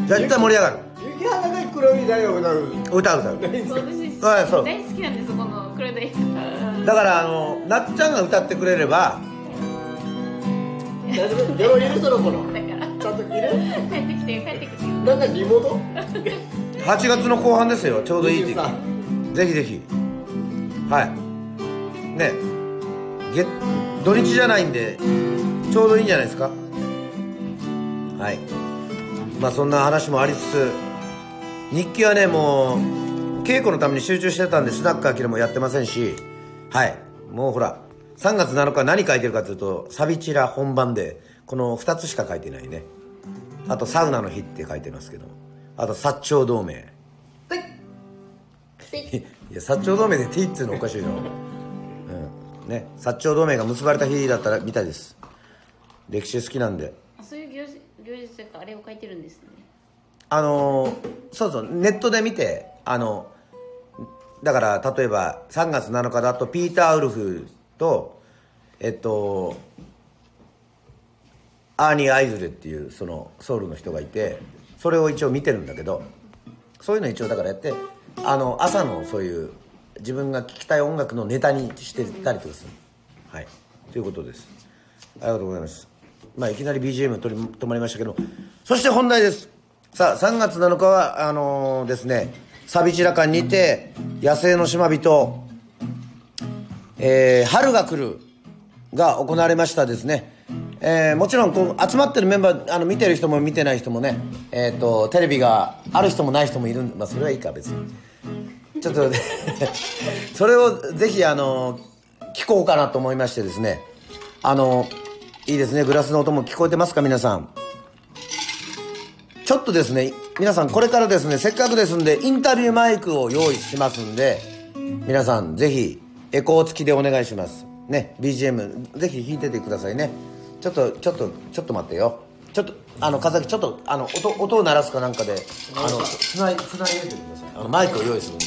Speaker 1: ん。絶対盛り上がる。
Speaker 4: 雪肌で黒いダイヤを歌う。
Speaker 1: 歌う歌う。
Speaker 3: 私
Speaker 1: はいそう。
Speaker 3: 大好きなんですこの黒田
Speaker 1: だからあのなっちゃんが歌ってくれれば
Speaker 4: 大丈夫？電話入れるその子の。
Speaker 3: だから
Speaker 4: ちゃんと入れる？
Speaker 3: 帰ってきて帰ってきて
Speaker 4: なんかリモート
Speaker 1: ？8月の後半ですよ。ちょうどいい時。期
Speaker 4: 23
Speaker 1: ぜひぜひ。はい。ね。月土日じゃないんでちょうどいいんじゃないですか？はい。まあそんな話もありつつ日記はねもう稽古のために集中してたんでスナックアキラもやってませんしはい。もうほら3月7日何書いてるかというとサビチラ本番でこの2つしか書いてないね。あとサウナの日って書いてますけどあと薩長同盟。い。<laughs> や薩長同盟で T っていうのおかしいのうんね薩長同盟が結ばれた日だったらみたいです。歴史好きなんで。
Speaker 3: あそういう行事行事というかあれを書いてるんですね。
Speaker 1: あのーそうそうネットで見てあのだから例えば3月7日だとピーター・ウルフとえっとアーニー・アイズレっていうそのソウルの人がいてそれを一応見てるんだけどそういうの一応だからやってあの朝のそういう自分が聴きたい音楽のネタにしてたりとかする。はい。ということです。ありがとうございます。まあいきなり BGM 取り止まりましたけど。そして本題です。さあ3月7日はあのーですねサビチラ館にて野生の島人えー春が来るが行われましたですね、えーもちろんこう集まってるメンバーあの見てる人も見てない人もね、えー、とテレビがある人もない人もいる。んまあそれはいいか別に。ちょっと <laughs> それをぜひあの聞こうかなと思いましてですね。あのいいですね。グラスの音も聞こえてますか皆さん。ちょっとですね皆さんこれからですねせっかくですんでインタビューマイクを用意しますんで皆さんぜひエコー付きでお願いします。ね BGM ぜひ弾いててくださいね。ちょっとちょっとちょっと待ってよ。ちょっとあの風崎ちょっとあの音音を鳴らすかなんかであのつないつないでてください。あのマイクを用意するんで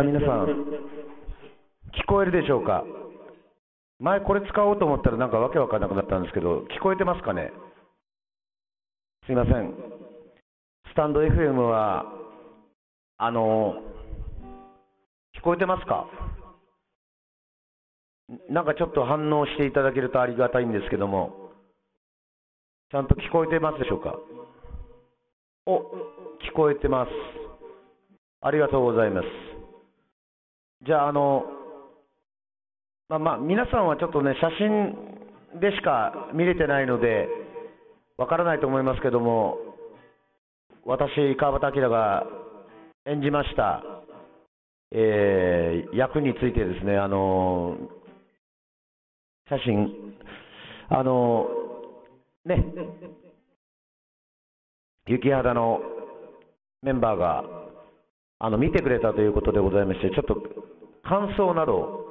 Speaker 1: さあ皆さん聞こえるでしょうか？前これ使おうと思ったらなんかわけわかんなくなったんですけど聞こえてますかね？すいません。スタンド FM はあの聞こえてますか？なんかちょっと反応していただけるとありがたいんですけどもちゃんと聞こえてますでしょうか？お聞こえてます。ありがとうございます。じゃあ、あの、まあまあ、皆さんはちょっとね、写真でしか見れてないので、わからないと思いますけども、私、川端明が演じました、えー役についてですね、あの、写真、あの、ね、雪肌のメンバーが、あの見てくれたということでございまして、ちょっと感想など、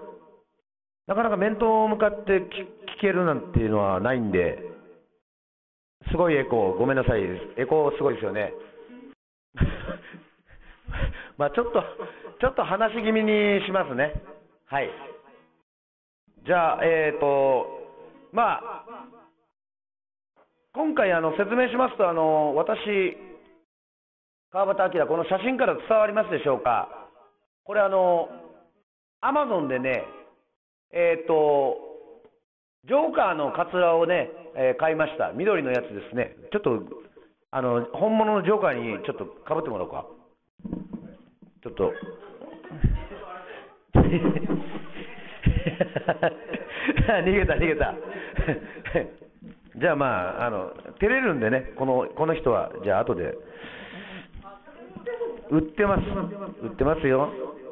Speaker 1: なかなか面と向かって聞けるなんていうのはないんで、すごいエコー、ごめんなさい、エコーすごいですよね。<laughs> まあちょっと、ちょっと話し気味にしますね。はい。じゃあ、えっ、と、まあ、今回あの説明しますと、あの私、川端明、この写真から伝わりますでしょうか、これ、あの、アマゾンでね、えっ、と、ジョーカーのカツラをね、えー買いました、緑のやつですね、ちょっと、あの、本物のジョーカーにちょっとかぶってもらおうか。ちょっと。<laughs> 逃げた、逃げた。<laughs> じゃあまあ、あの、照れるんでね、この、この人は、じゃあ後で。売ってます。売ってますよ。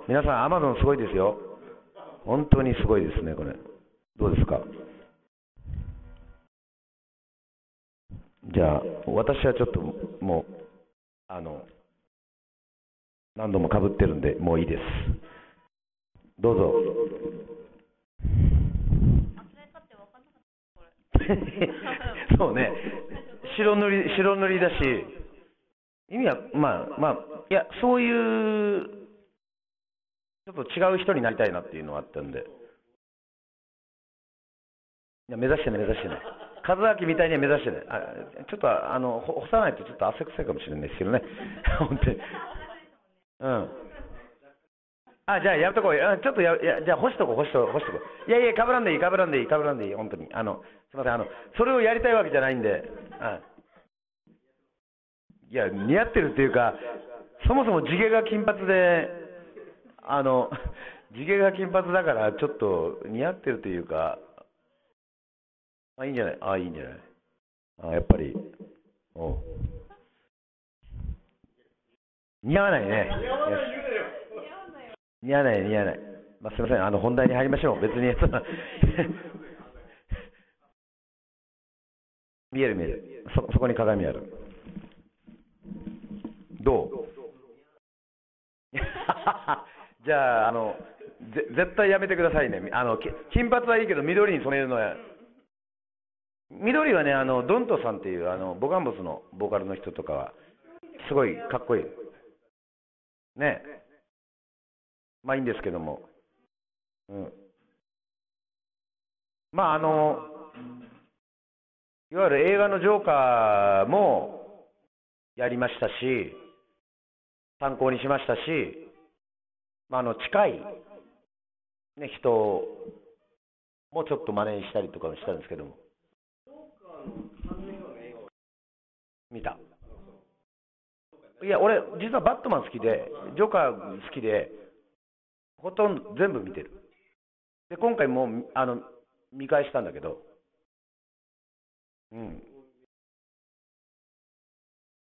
Speaker 1: 皆さん、アマゾンすごいですよ。本当にすごいですね、これ。どうですか？じゃあ、私はちょっともう、あの、何度もかぶってるんで、もういいです。どうぞ。<laughs> そうね、白塗り、白塗りだし、意味は、まあ、まあ、いや、そういう、ちょっと違う人になりたいなっていうのはあったんで。いや、目指してない、目指してない。和明みたいには目指してない。あちょっと、あの、干さないとちょっと汗臭いかもしれないですけどね。<laughs> 本当に。うん。あ、じゃあやめとこうよ。ちょっとや、やじゃあ干しとこう、干しとこう、干しとこう。いやいや、かぶらんでいい、かぶらんでいい、かぶらんでいい、本当に。あの、すみません、あの、それをやりたいわけじゃないんで。うん。いや、似合ってるっていうか、そもそも地毛が金髪で、あの、地毛が金髪だから、ちょっと似合ってるというか、あ、いいんじゃない？あ、いいんじゃない？あ、やっぱり、おう似合わないね。似合わない、似合わない。まあ、すみません、あの、本題に入りましょう。別に、そ <laughs> 見える見える。そ、そこに鏡ある。どう？<laughs> じゃあ、あの、ぜ絶対やめてくださいね。あの、金髪はいいけど、緑に染めるのは、緑はね、あの、ドントさんっていう、あの、ボカンボスのボーカルの人とかは、すごいかっこいい。ね。まあいいんですけども。うん。まああの、いわゆる映画のジョーカーもやりましたし、参考にしましたし、まあ、あの近い、ね、人もちょっと真似したりとかもしたんですけども。見た。いや、俺、実はバットマン好きで、ジョーカー好きで、ほとんど全部見てる。で、今回もあの見返したんだけど、うん。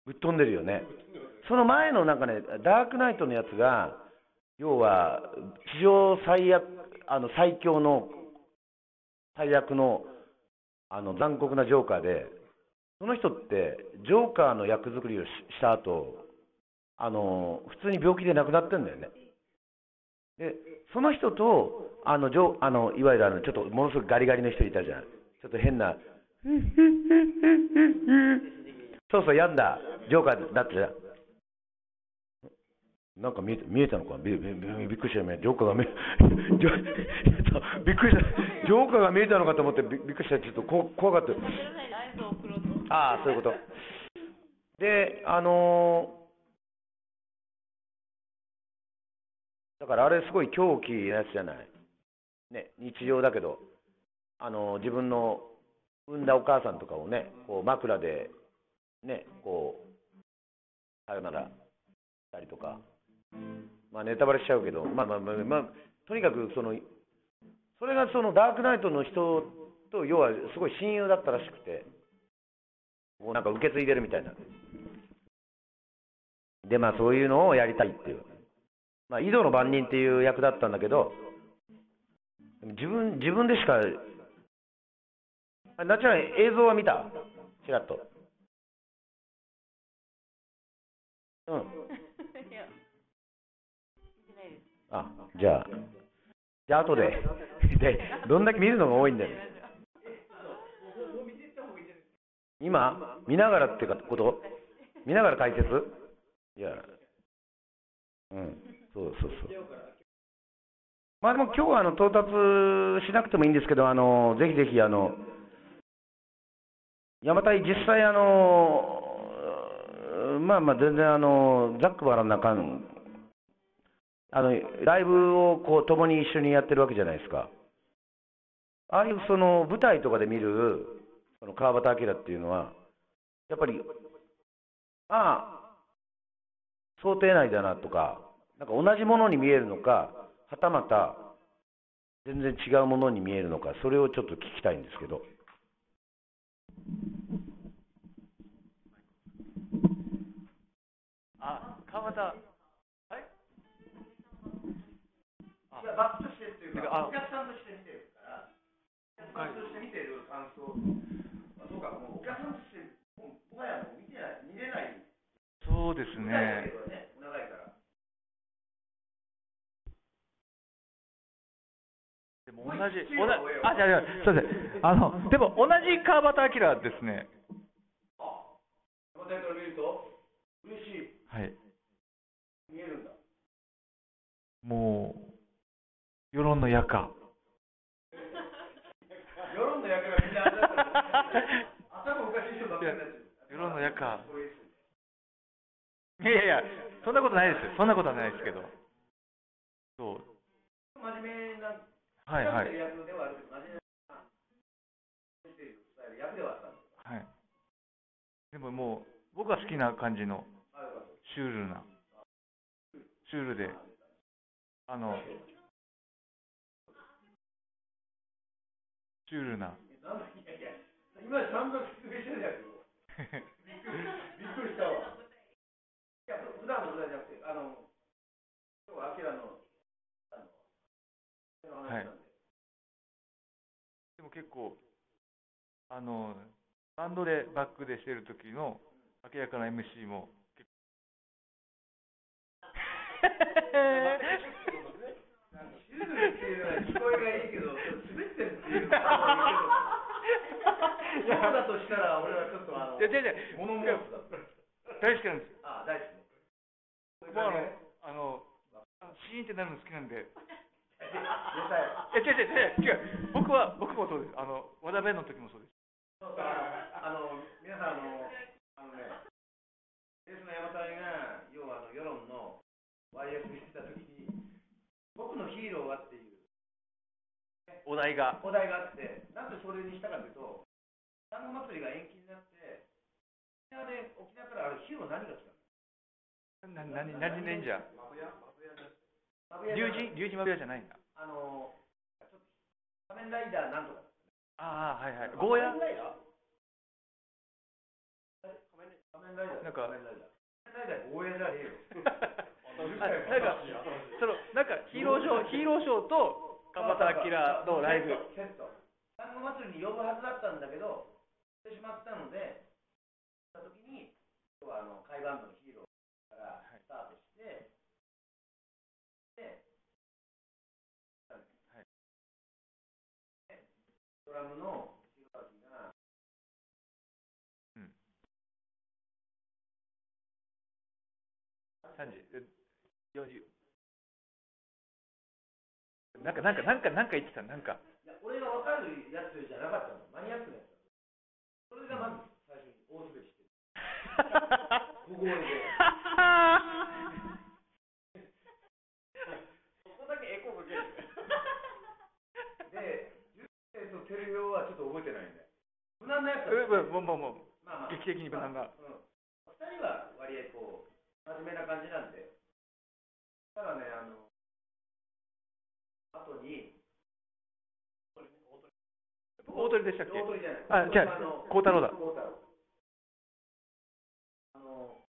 Speaker 1: ぶっ飛んでるよね。その前のなんかね、ダークナイトのやつが、要は、史上最悪、あの最強の、最悪の、あの残酷なジョーカーで、その人って、ジョーカーの役作りをしした後、あの普通に病気で亡くなってんだよね。で、その人と、あの、ジョあのいわゆるあの、ちょっとものすごくガリガリの人いたじゃん。ちょっと変な、そうそう、病んだジョーカーだったじゃん。なんか見えた見えたのか？びびびびっくりしたよね。ジョーカーが見え <laughs> びっくりした。ジョーカーが見えたのかと思ってびびっくりした。ちょっとこ怖かった。ああ、そういうこと。で、あのーだからあれすごい狂気なやつじゃない？ね、日常だけど、あのー自分の産んだお母さんとかをね、こう枕で、ね、こう、さよならしたりとか、まあネタバレしちゃうけど、まあまあまあ、まあ、とにかくその、それがそのダークナイトの人と、要はすごい親友だったらしくて、こうなんか受け継いでるみたいな。で、まあそういうのをやりたいっていう。まあ、井戸の番人っていう役だったんだけど、自分、自分でしか、あなっちゃん映像は見た？ちらっと。うん。あ、じゃあ、じゃあ後で。<laughs> で、どんだけ見るのが多いんだよ。今見ながらってこと？見ながら解説？いや、うん、そうそうそう。まあでも今日はあの到達しなくてもいいんですけど、あのぜひぜひあの、山隊実際あの、まあまあ全然あの、ざっくばらんな感、あのライブをこう共に一緒にやってるわけじゃないですか。ああいうその舞台とかで見るその川端明っていうのは、やっぱり、ああ、想定内だなとか、なんか同じものに見えるのか、はたまた全然違うものに見えるのか、それをちょっと聞きたいんですけど。
Speaker 2: あ、
Speaker 1: 川端。バックとしてっていう
Speaker 2: てか
Speaker 1: お客さんとして見てるからお客さんとして見てる感想あそうかもうお客さんとしてもうもはやもう見てない見れない
Speaker 2: そうですね
Speaker 1: け。どね長いから
Speaker 2: でも同じ、同じあ、じゃあ、じゃあ、そうです。あの、でも同じ川端明ですね。
Speaker 1: あ山田から見ると嬉しい
Speaker 2: はい。
Speaker 1: 見えるんだ
Speaker 2: もう、世論の夜か。<laughs>
Speaker 1: 世論の役がみんなあれだった頭おかしい人ばっかりになってる
Speaker 2: 世論の夜か。いやいやそんなことないですよ。そんなことはないですけど。そう。
Speaker 1: 真面目な
Speaker 2: はいはい。
Speaker 1: 役ではあるけど真面目な役ではあったんです
Speaker 2: はい。でももう、僕が好きな感じのシュールな、シュールで、あの、シュールな。
Speaker 1: なんだいやいや今散々説明してるやつをびっくりびっくりしたわいや普段のことじゃなくてあの今日はアキラのあのその話なんで、
Speaker 2: でも結構、あの、バンドでバックでしてる時の明らかな MC も <laughs> 結
Speaker 1: シュールっていうのは聞こえがいいってるっていうのはそうだとしたら俺はちょっとあの。
Speaker 2: いや、違う違う。
Speaker 1: 物申すだ
Speaker 2: 大好きなんです。
Speaker 1: ああ大好きねそういう
Speaker 2: もうあの
Speaker 1: 感じね、
Speaker 2: あの、あのシーンってなるの好きなんで。
Speaker 1: うるさい
Speaker 2: いや、違う違う違う違う。僕は、僕もそうです。あの、和田弁の時もそうです。
Speaker 1: そうだかあの皆さんあのあのねレースの山谷が要はあの世論の YS にしてた時に僕のヒーローはって
Speaker 2: お題が。
Speaker 1: お題があってなんでそれにしたかというと単語祭りが延期になって沖縄で沖縄からあれヒーロー何が来たの？
Speaker 2: な、なに、何レンジャー
Speaker 1: マブヤマブヤじゃない。
Speaker 2: 竜神、竜神マブヤじゃないんだ。
Speaker 1: あのちょっと仮面ライダーなんとか。
Speaker 2: ああ、はいはい。ゴーヤ？
Speaker 1: 仮面ライダー？
Speaker 2: なんか。
Speaker 1: 仮面ライダー。仮面ライダーゴーヤじゃねえよ。<laughs>
Speaker 2: あなんか、その、なんか、ヒーローショー、ヒーローショーと、川端明のライブ？
Speaker 1: セット単語祭りに呼ぶはずだったんだけどしてしまったのでた時に今日はあの海バンドのヒーローからスタートして、で、
Speaker 2: はい
Speaker 1: でドラムのヒロアキが
Speaker 2: うん。3時、え40。なんか、なんか、なんか、なんか言ってた、なんか。
Speaker 1: いや俺が分かるやつじゃなかったのマニアックなやつだそれがまず最初に大滑りしてる小声で
Speaker 2: そこだけエコかける。
Speaker 1: で、ジュエとテレビはちょっと覚えてないんで。無難なやつ
Speaker 2: え
Speaker 1: だ
Speaker 2: もう、もう、もう、
Speaker 1: まあまあ、
Speaker 2: 劇的に無難な
Speaker 1: まあうん。二人は割合こう、真面目な感じなんで。ただね、あの、後に、
Speaker 2: 大鳥でしたっけ？
Speaker 1: 大鳥じゃない。
Speaker 2: あじゃあ
Speaker 1: の
Speaker 2: 孝太郎だ
Speaker 1: 孝太郎。あの、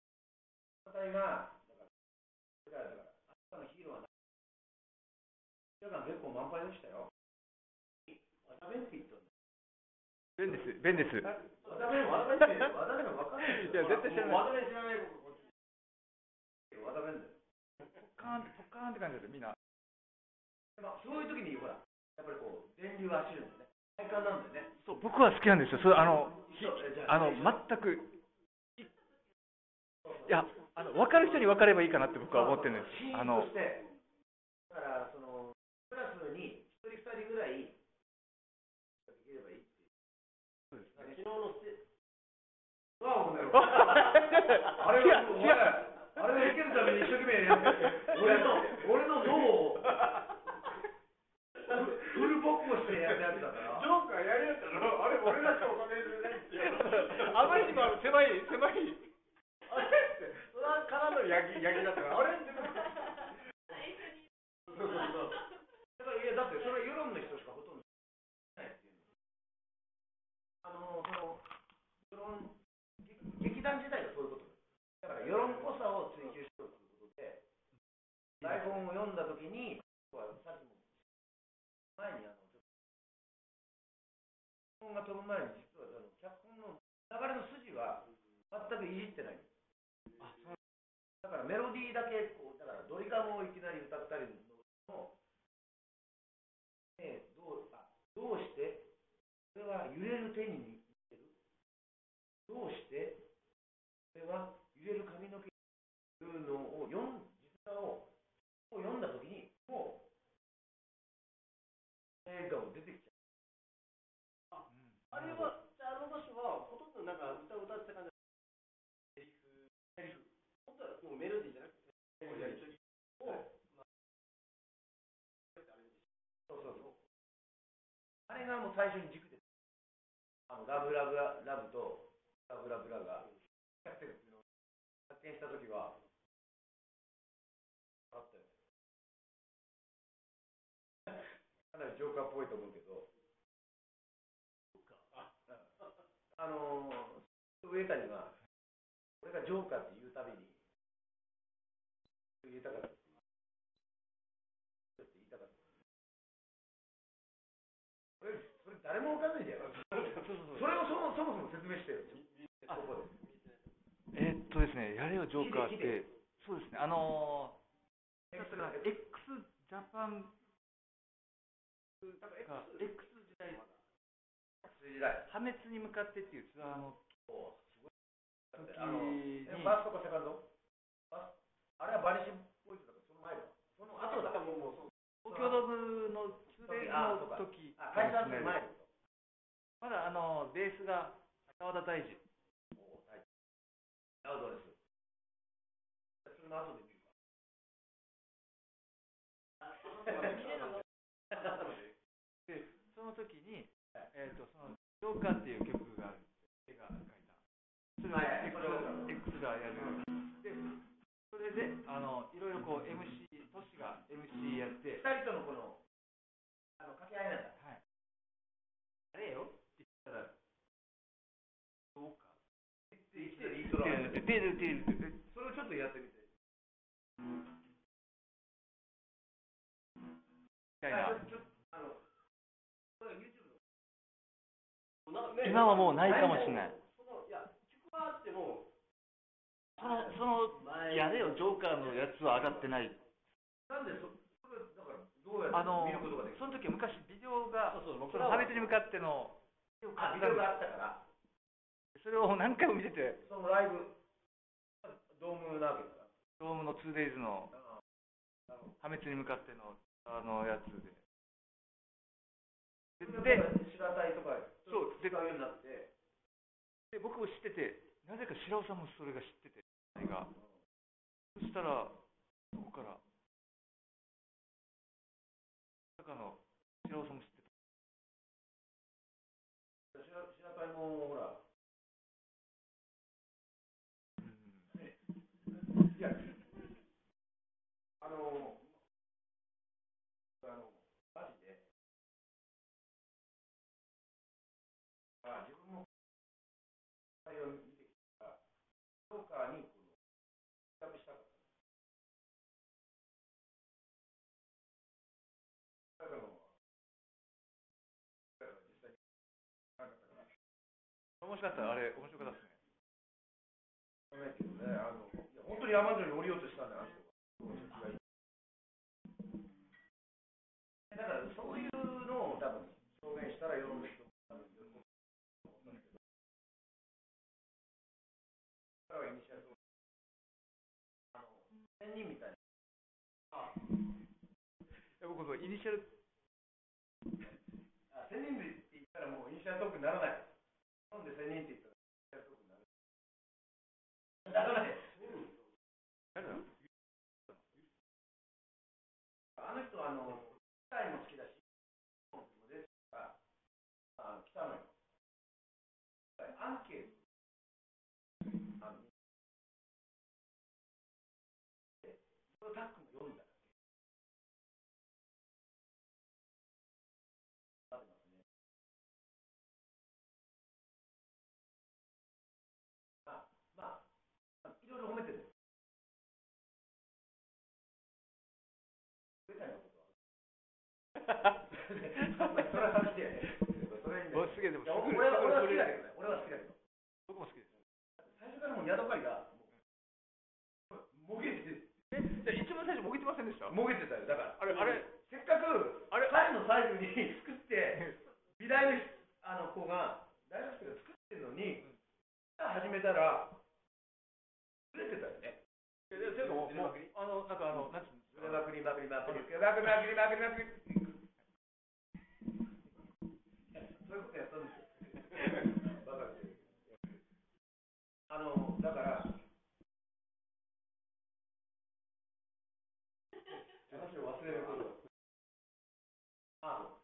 Speaker 1: あなたのヒーローはな、皆さん結構満杯でしたよ。渡辺って言ったんだ
Speaker 2: 弁です、弁です。
Speaker 1: い
Speaker 2: いや絶対知らない
Speaker 1: 渡辺知らない僕こっち。渡辺だよ。
Speaker 2: ポッカーン、ポッカーンって感じですみんな。
Speaker 1: まあ、そういう時にほら、やっぱりこう、電流が走るんだよね。体感なんだよね。
Speaker 2: そう、僕は好きなんですよ。それ、あの、
Speaker 1: あ
Speaker 2: あの、全く、いいや、あの、分かる人に分かればいいかなって僕は思ってるんです。あの
Speaker 1: だから、その、クラスに一人二人ぐらい、できればいいっていう。
Speaker 2: そうです
Speaker 1: 昨日の
Speaker 2: あ <laughs>
Speaker 1: あれあれを受けるために一生懸命やって、
Speaker 2: months れ
Speaker 1: がもう最初に軸であのラブラブラブとラブラブラがやってるっていうのを発見した時はあったよねかなりジョーカーっぽいと思うけどあのー、上谷が俺がジョーカーって言う誰もわかんないじゃんそれをそもそもそも説明してよ。ここで。
Speaker 2: えーっとですね、やれよジョーカーって、そうですね、あのー、X ジャパンが X 時代、破滅に向かってっていうツアーの時。
Speaker 1: あの
Speaker 2: に。
Speaker 1: ストかセカンド？あれはバニシンポイズだからその前だ。その後だ。
Speaker 2: 東京ドームの 2days
Speaker 1: あそうか。
Speaker 2: の時
Speaker 1: あ解散する前
Speaker 2: まだあのベースが澤田大二。
Speaker 1: とおはいアウトですそれの後で見る
Speaker 2: で、その時に、えー、とそのジョーカーっていう曲がある、絵が描いた。それを
Speaker 1: はいはい。それを。
Speaker 2: X, X がやる。で、それで、あのいろいろこう MC、トシが MC やって、
Speaker 1: 二人とのこのあの掛け合いなんだ
Speaker 2: はい。あれよって言ったら、ジョーカー
Speaker 1: って言ってイントロ
Speaker 2: って出る出る。
Speaker 1: それをちょっとやってみて。
Speaker 2: 今はもうないかもしれない。
Speaker 4: そのいや、曲はあっても、
Speaker 2: その、やれよ、ジョーカーのやつは上がってない。
Speaker 1: なんでそそれだからどうやって見ることができる？
Speaker 2: その時は昔ビデオが
Speaker 4: そうそう僕
Speaker 2: そ
Speaker 4: らは
Speaker 2: の破滅に向かってのビデオ
Speaker 1: があったから。
Speaker 2: すそれを何回も見てて。
Speaker 1: そのライブドームなわけだから
Speaker 2: ドームの 2days の破滅に向かってのあのやつで。で
Speaker 1: とか
Speaker 2: そう
Speaker 1: になって。
Speaker 2: で僕も知っててなぜか白尾さんもそれが知っててが。そしたらそこから中の白尾さんも知ってた。
Speaker 1: 白白隊もほら
Speaker 2: うん
Speaker 1: いやあのあのマジであ自分も対を見てきたらジョーカーにこの比較したかっただからだから実際になかったから
Speaker 2: 面白かったあれ面白かったですね
Speaker 1: わかんないけどね、あの本当に山城に降りようとしたんだな、あの人が。だからそういうのを多分表現したら読む人も多分喜ぶと思うんだけど。だからイニシャルあの仙人みたいな。
Speaker 2: いや僕もイニシャル
Speaker 1: あ仙人って言ったらもうイニシャルトークにならない。なんを褒めてる。<laughs> それはよね。それはいい
Speaker 2: ん
Speaker 1: だよ。俺は好きだけどね。俺は好きだけど。
Speaker 2: 僕も好きです。
Speaker 1: 最初からもうヤドカがもげて
Speaker 2: え一番最初もげてませんでした？
Speaker 1: もげてたよ。だから
Speaker 2: あれあれ
Speaker 1: せっかく
Speaker 2: あれ
Speaker 1: 彼の最後に作って <laughs> 美大のあの子が大学生が作ってるのに、始めたら。出てたよね。
Speaker 2: でも、あの、なんか、あの、な。
Speaker 1: バクリ、バクリ、バクリ、バクリ、バクリ、バクリ、バクリ。そういうことやったんですよ。<laughs> あの、だから。話を忘れること。あ。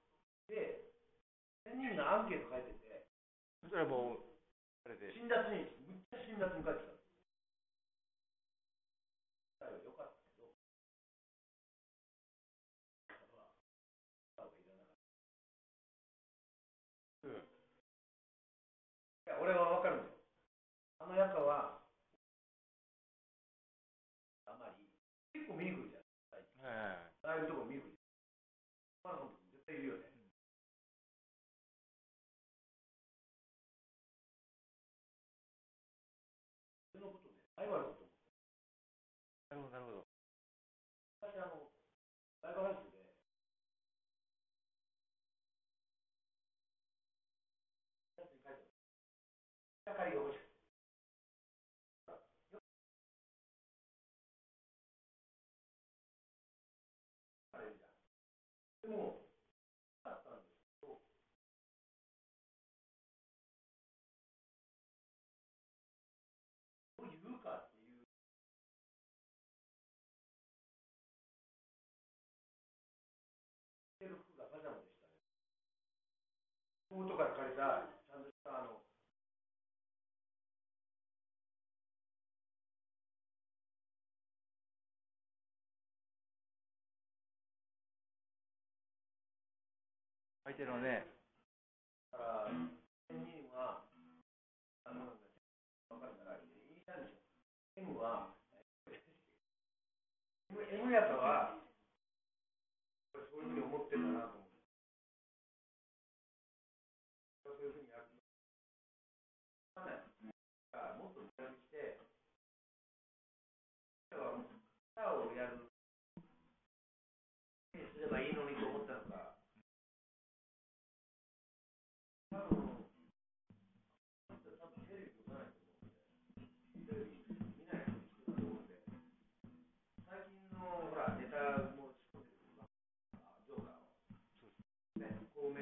Speaker 1: で。千人のアンケート書いてて。
Speaker 2: それもう。あれで。
Speaker 1: 辛辣に、むっちゃ辛辣に書いてた。妹から借りた、ちゃんとしたあの、
Speaker 2: 相手のね
Speaker 1: だから、仙人は、あの、わかるから、イニシャルでしょ。M は、M, やったは、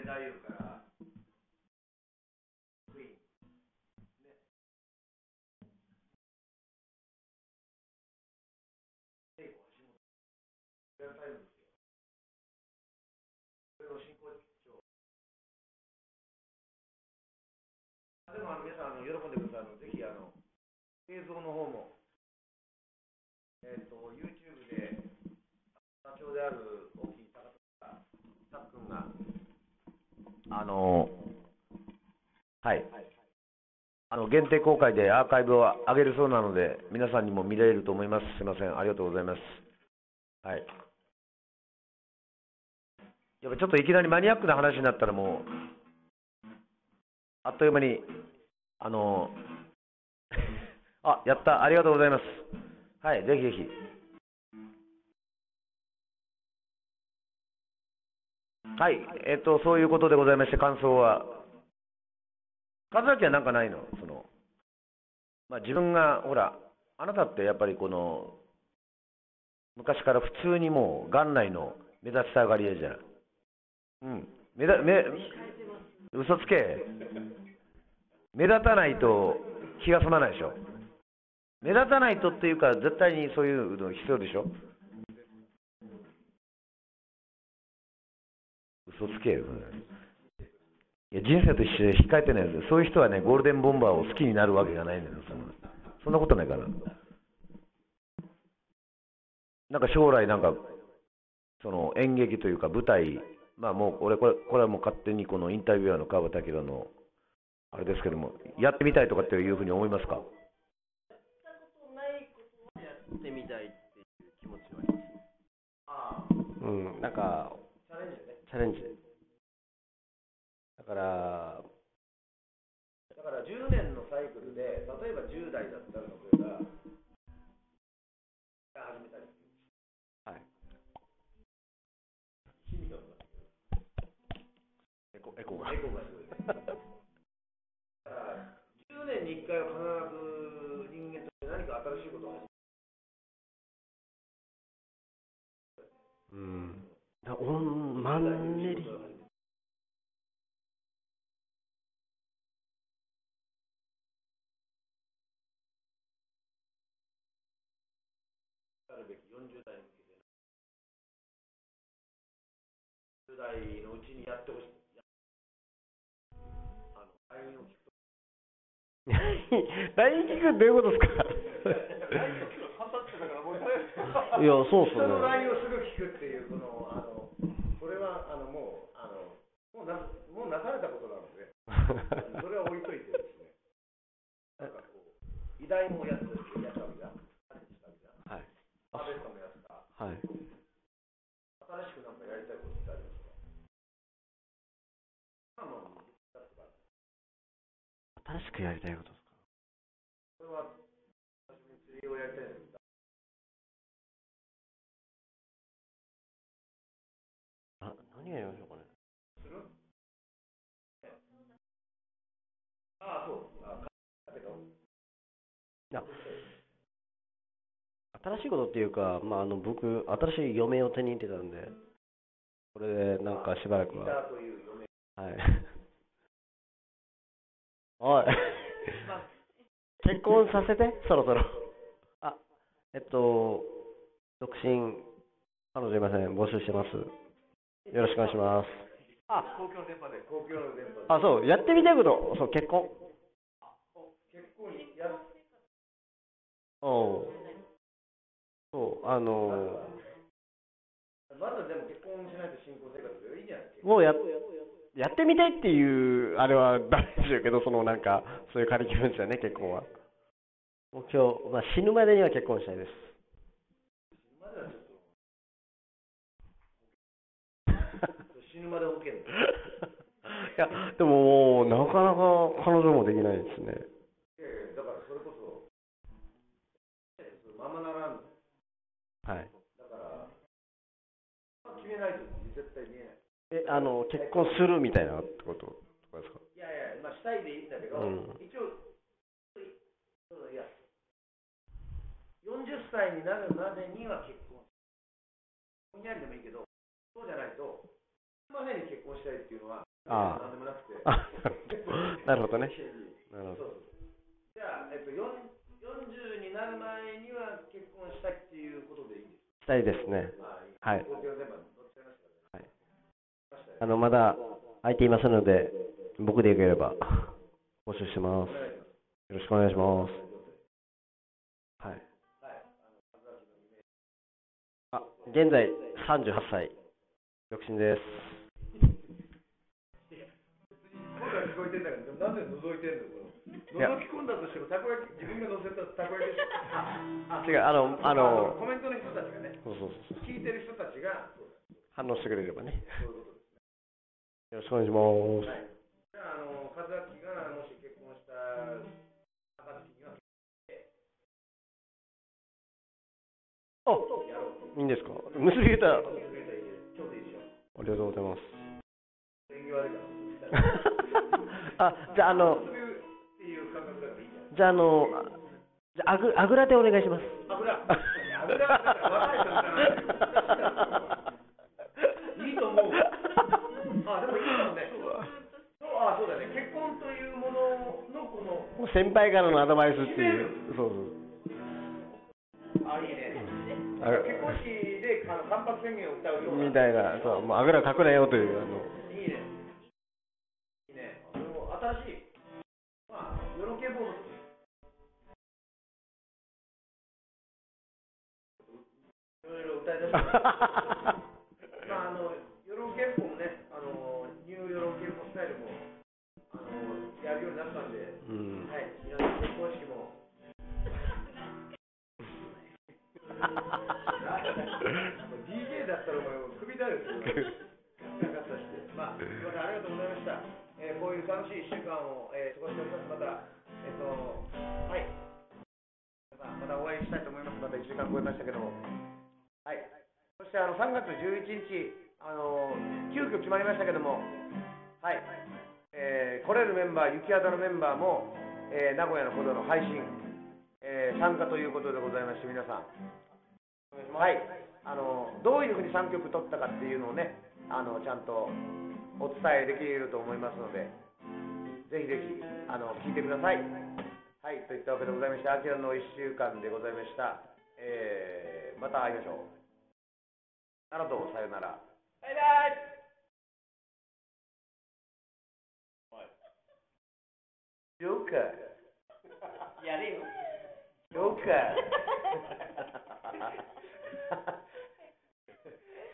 Speaker 1: ね、コウメ太夫から、ね。聖子、橋本、リアルタイムですよ。それの進行長。でも皆さんあの喜んでくださいあのぜひあの映像の方もえっ、と YouTube で社長である大きい高田さっくんがあのはい。あの限定公開でアーカイブを上げるそうなので皆さんにも見れると思います。すいません。ありがとうございます。はい。やっぱちょっといきなりマニアックな話になったらもうあっという間に、あの <laughs> あ、やった、ありがとうございます。はい、ぜひぜひ。はい、えっと、そういうことでございまして、感想は。和崎はなんかないの？その、まあ、自分が、ほら、あなたってやっぱりこの、昔から普通にもう、元来の目立ちたがり屋じゃん。うん。目だ目嘘つけ。目立たないと気が済まないでしょ。目立たないとっていうか、絶対にそういうの必要でしょ。嘘つけよ。いや人生と一緒で控えてないですそういう人はね、ゴールデンボンバーを好きになるわけがないんだよ。そんなそんなことないから。なんか将来なんか、その演劇というか舞台、まあもう俺これ、これはもう勝手にこのインタビュアーの川端明のあれですけども、やってみたいとかっていうふうに思いますか？
Speaker 4: ないことはやってみたいっていう気持ちはあります。
Speaker 1: あ
Speaker 4: うん、なんか、
Speaker 1: チャレンジ。だ
Speaker 4: から、だから
Speaker 1: 10年のサイクルで、例えば10代
Speaker 4: だったら
Speaker 1: それが、始。はい。エコエコが。
Speaker 4: すごい。だから、10年に1回は必ずおんマンネリ。
Speaker 1: あるべき40代に向けて10代のうちにやってほしい LINE を聞くと
Speaker 4: LINE 聞くどういうことですかいや、そうっす
Speaker 1: 人の
Speaker 4: ね。
Speaker 1: LINE をすぐ聞くっていうこのあのそれはあのもうあのもうなもうなされたことなので <laughs> それは置いといてですねなんかこう偉大もやってるやったわけじゃんしたわけじゃん
Speaker 4: はい。
Speaker 1: パーベットもやった
Speaker 4: はい。
Speaker 1: 新しくなんかやりたいことってありますか？
Speaker 4: 新しくやりたいことですか？
Speaker 1: これは久しぶりに釣りをやりたい
Speaker 4: 何やりましょうかね。
Speaker 1: する？ああそうあだけど
Speaker 4: いや、新しいことっていうか、まあ、あの僕、新しい嫁を手に入れたんで、これでなんかしばらくは。はい。おい。結婚させて、そろそろ。あ、えっと、独身、彼女いません、募集してます。よろしくお願いします。
Speaker 1: あ公共の電波で公共の電波で
Speaker 4: あ、そう、やってみたいこと、そう、結婚。
Speaker 1: 結構にや
Speaker 4: おうそう、あの
Speaker 1: まずでも結婚しないと新婚生活でいいんじゃない？
Speaker 4: もうや、やってみたいっていう、あれはダメでしょうけど、そのなんか、そういう仮気分ですよね、結婚は。目標、まあ、死ぬまでには結婚したいです。
Speaker 1: 死ぬまで OK <laughs> だ
Speaker 4: いや、でももう、なかなか彼女もできないですね。
Speaker 1: いやいやだからそれこそままならん
Speaker 4: はい。
Speaker 1: だから、まあ決めないと絶対見えない。
Speaker 4: え、あの、結婚するみたいなってこととかですか？
Speaker 1: いやいや、まあ、したいでいいんだけど、
Speaker 4: うん
Speaker 1: 一応、いや、40歳になるまでには結婚。ぼんやりでもいいけど、そうじゃないと、までに結婚したいっていうのは、
Speaker 4: ああ
Speaker 1: なんでもなくて、
Speaker 4: あ、なるほどね。なるほど。
Speaker 1: じゃあ、えっと、4 40になる前には結婚したいっていうことでいいんです
Speaker 4: したいですね。
Speaker 1: か、
Speaker 4: はい。はい。あの、まだ空いていますので、僕でよければ募集してます。よ。ろしくお願いします。はい。
Speaker 1: あ、
Speaker 4: 現在38歳、独身です。
Speaker 1: 声が聞こえてんだけど、なんで覗いてんのこの
Speaker 4: や
Speaker 1: 覗き込んだとしても、たこ焼き、自分が乗せたたこ焼きでしょ。あ
Speaker 4: 違うあのあの
Speaker 1: コメントの人たちがね、
Speaker 4: そうそうそう。
Speaker 1: 聞いてる人たちが、
Speaker 4: 反応してくれればね。
Speaker 1: そういうことです
Speaker 4: よろしくお願いします。
Speaker 1: はい。じゃあ、あの、和明がもし結婚した暁には、
Speaker 4: あ、いいんですか？結びれたら、あ。りがとうございます。あ、じゃあ、あの、
Speaker 1: じゃ
Speaker 4: あ、あの、あじゃあ、あぐ、あぐらでお願いします。
Speaker 1: 油。油だから若いいいと思う。あ、でもいいかもね。そうあ、そうだね。結婚というもののこの、
Speaker 4: 先輩からのアドバイスっていう。そうそう。
Speaker 1: あ、いいね。
Speaker 4: あ
Speaker 1: 結婚式であの関白宣言を歌うような。
Speaker 4: みたいな、そう、もうあぐらかくなよという。あの
Speaker 1: 新しい。まあ、世論系ボード。いろいろ歌い出して。<laughs> まあ、あの、世論憲法もね、あの、ニュー世論憲法スタイルも、あの、やるようになったんで、
Speaker 4: うん。
Speaker 1: はい、皆さん結婚式も。<laughs> <laughs> DJ だったらお前首だよ。楽しい一週間を、えー過ごしております。また、えっ、と、はい。皆さんまたお会いしたいと思います。また1時間超えましたけども。はい。そして、あの、3月11日、あの、急遽決まりましたけども、はい。えー来れるメンバー、雪肌のメンバーも、えー名古屋のほどの配信、ええー参加ということでございまして、皆さん、はい、あのどういうふうに3曲取ったかっていうのをね、あのちゃんとお伝えできると思いますので、ぜひぜひあの聞いてください。はい、といったわけでございまして、あきらの1週間でございました。えーまた会いましょう。ならとさよなら。バイバイジョーカー。
Speaker 5: やれよ。
Speaker 1: ジョーカー。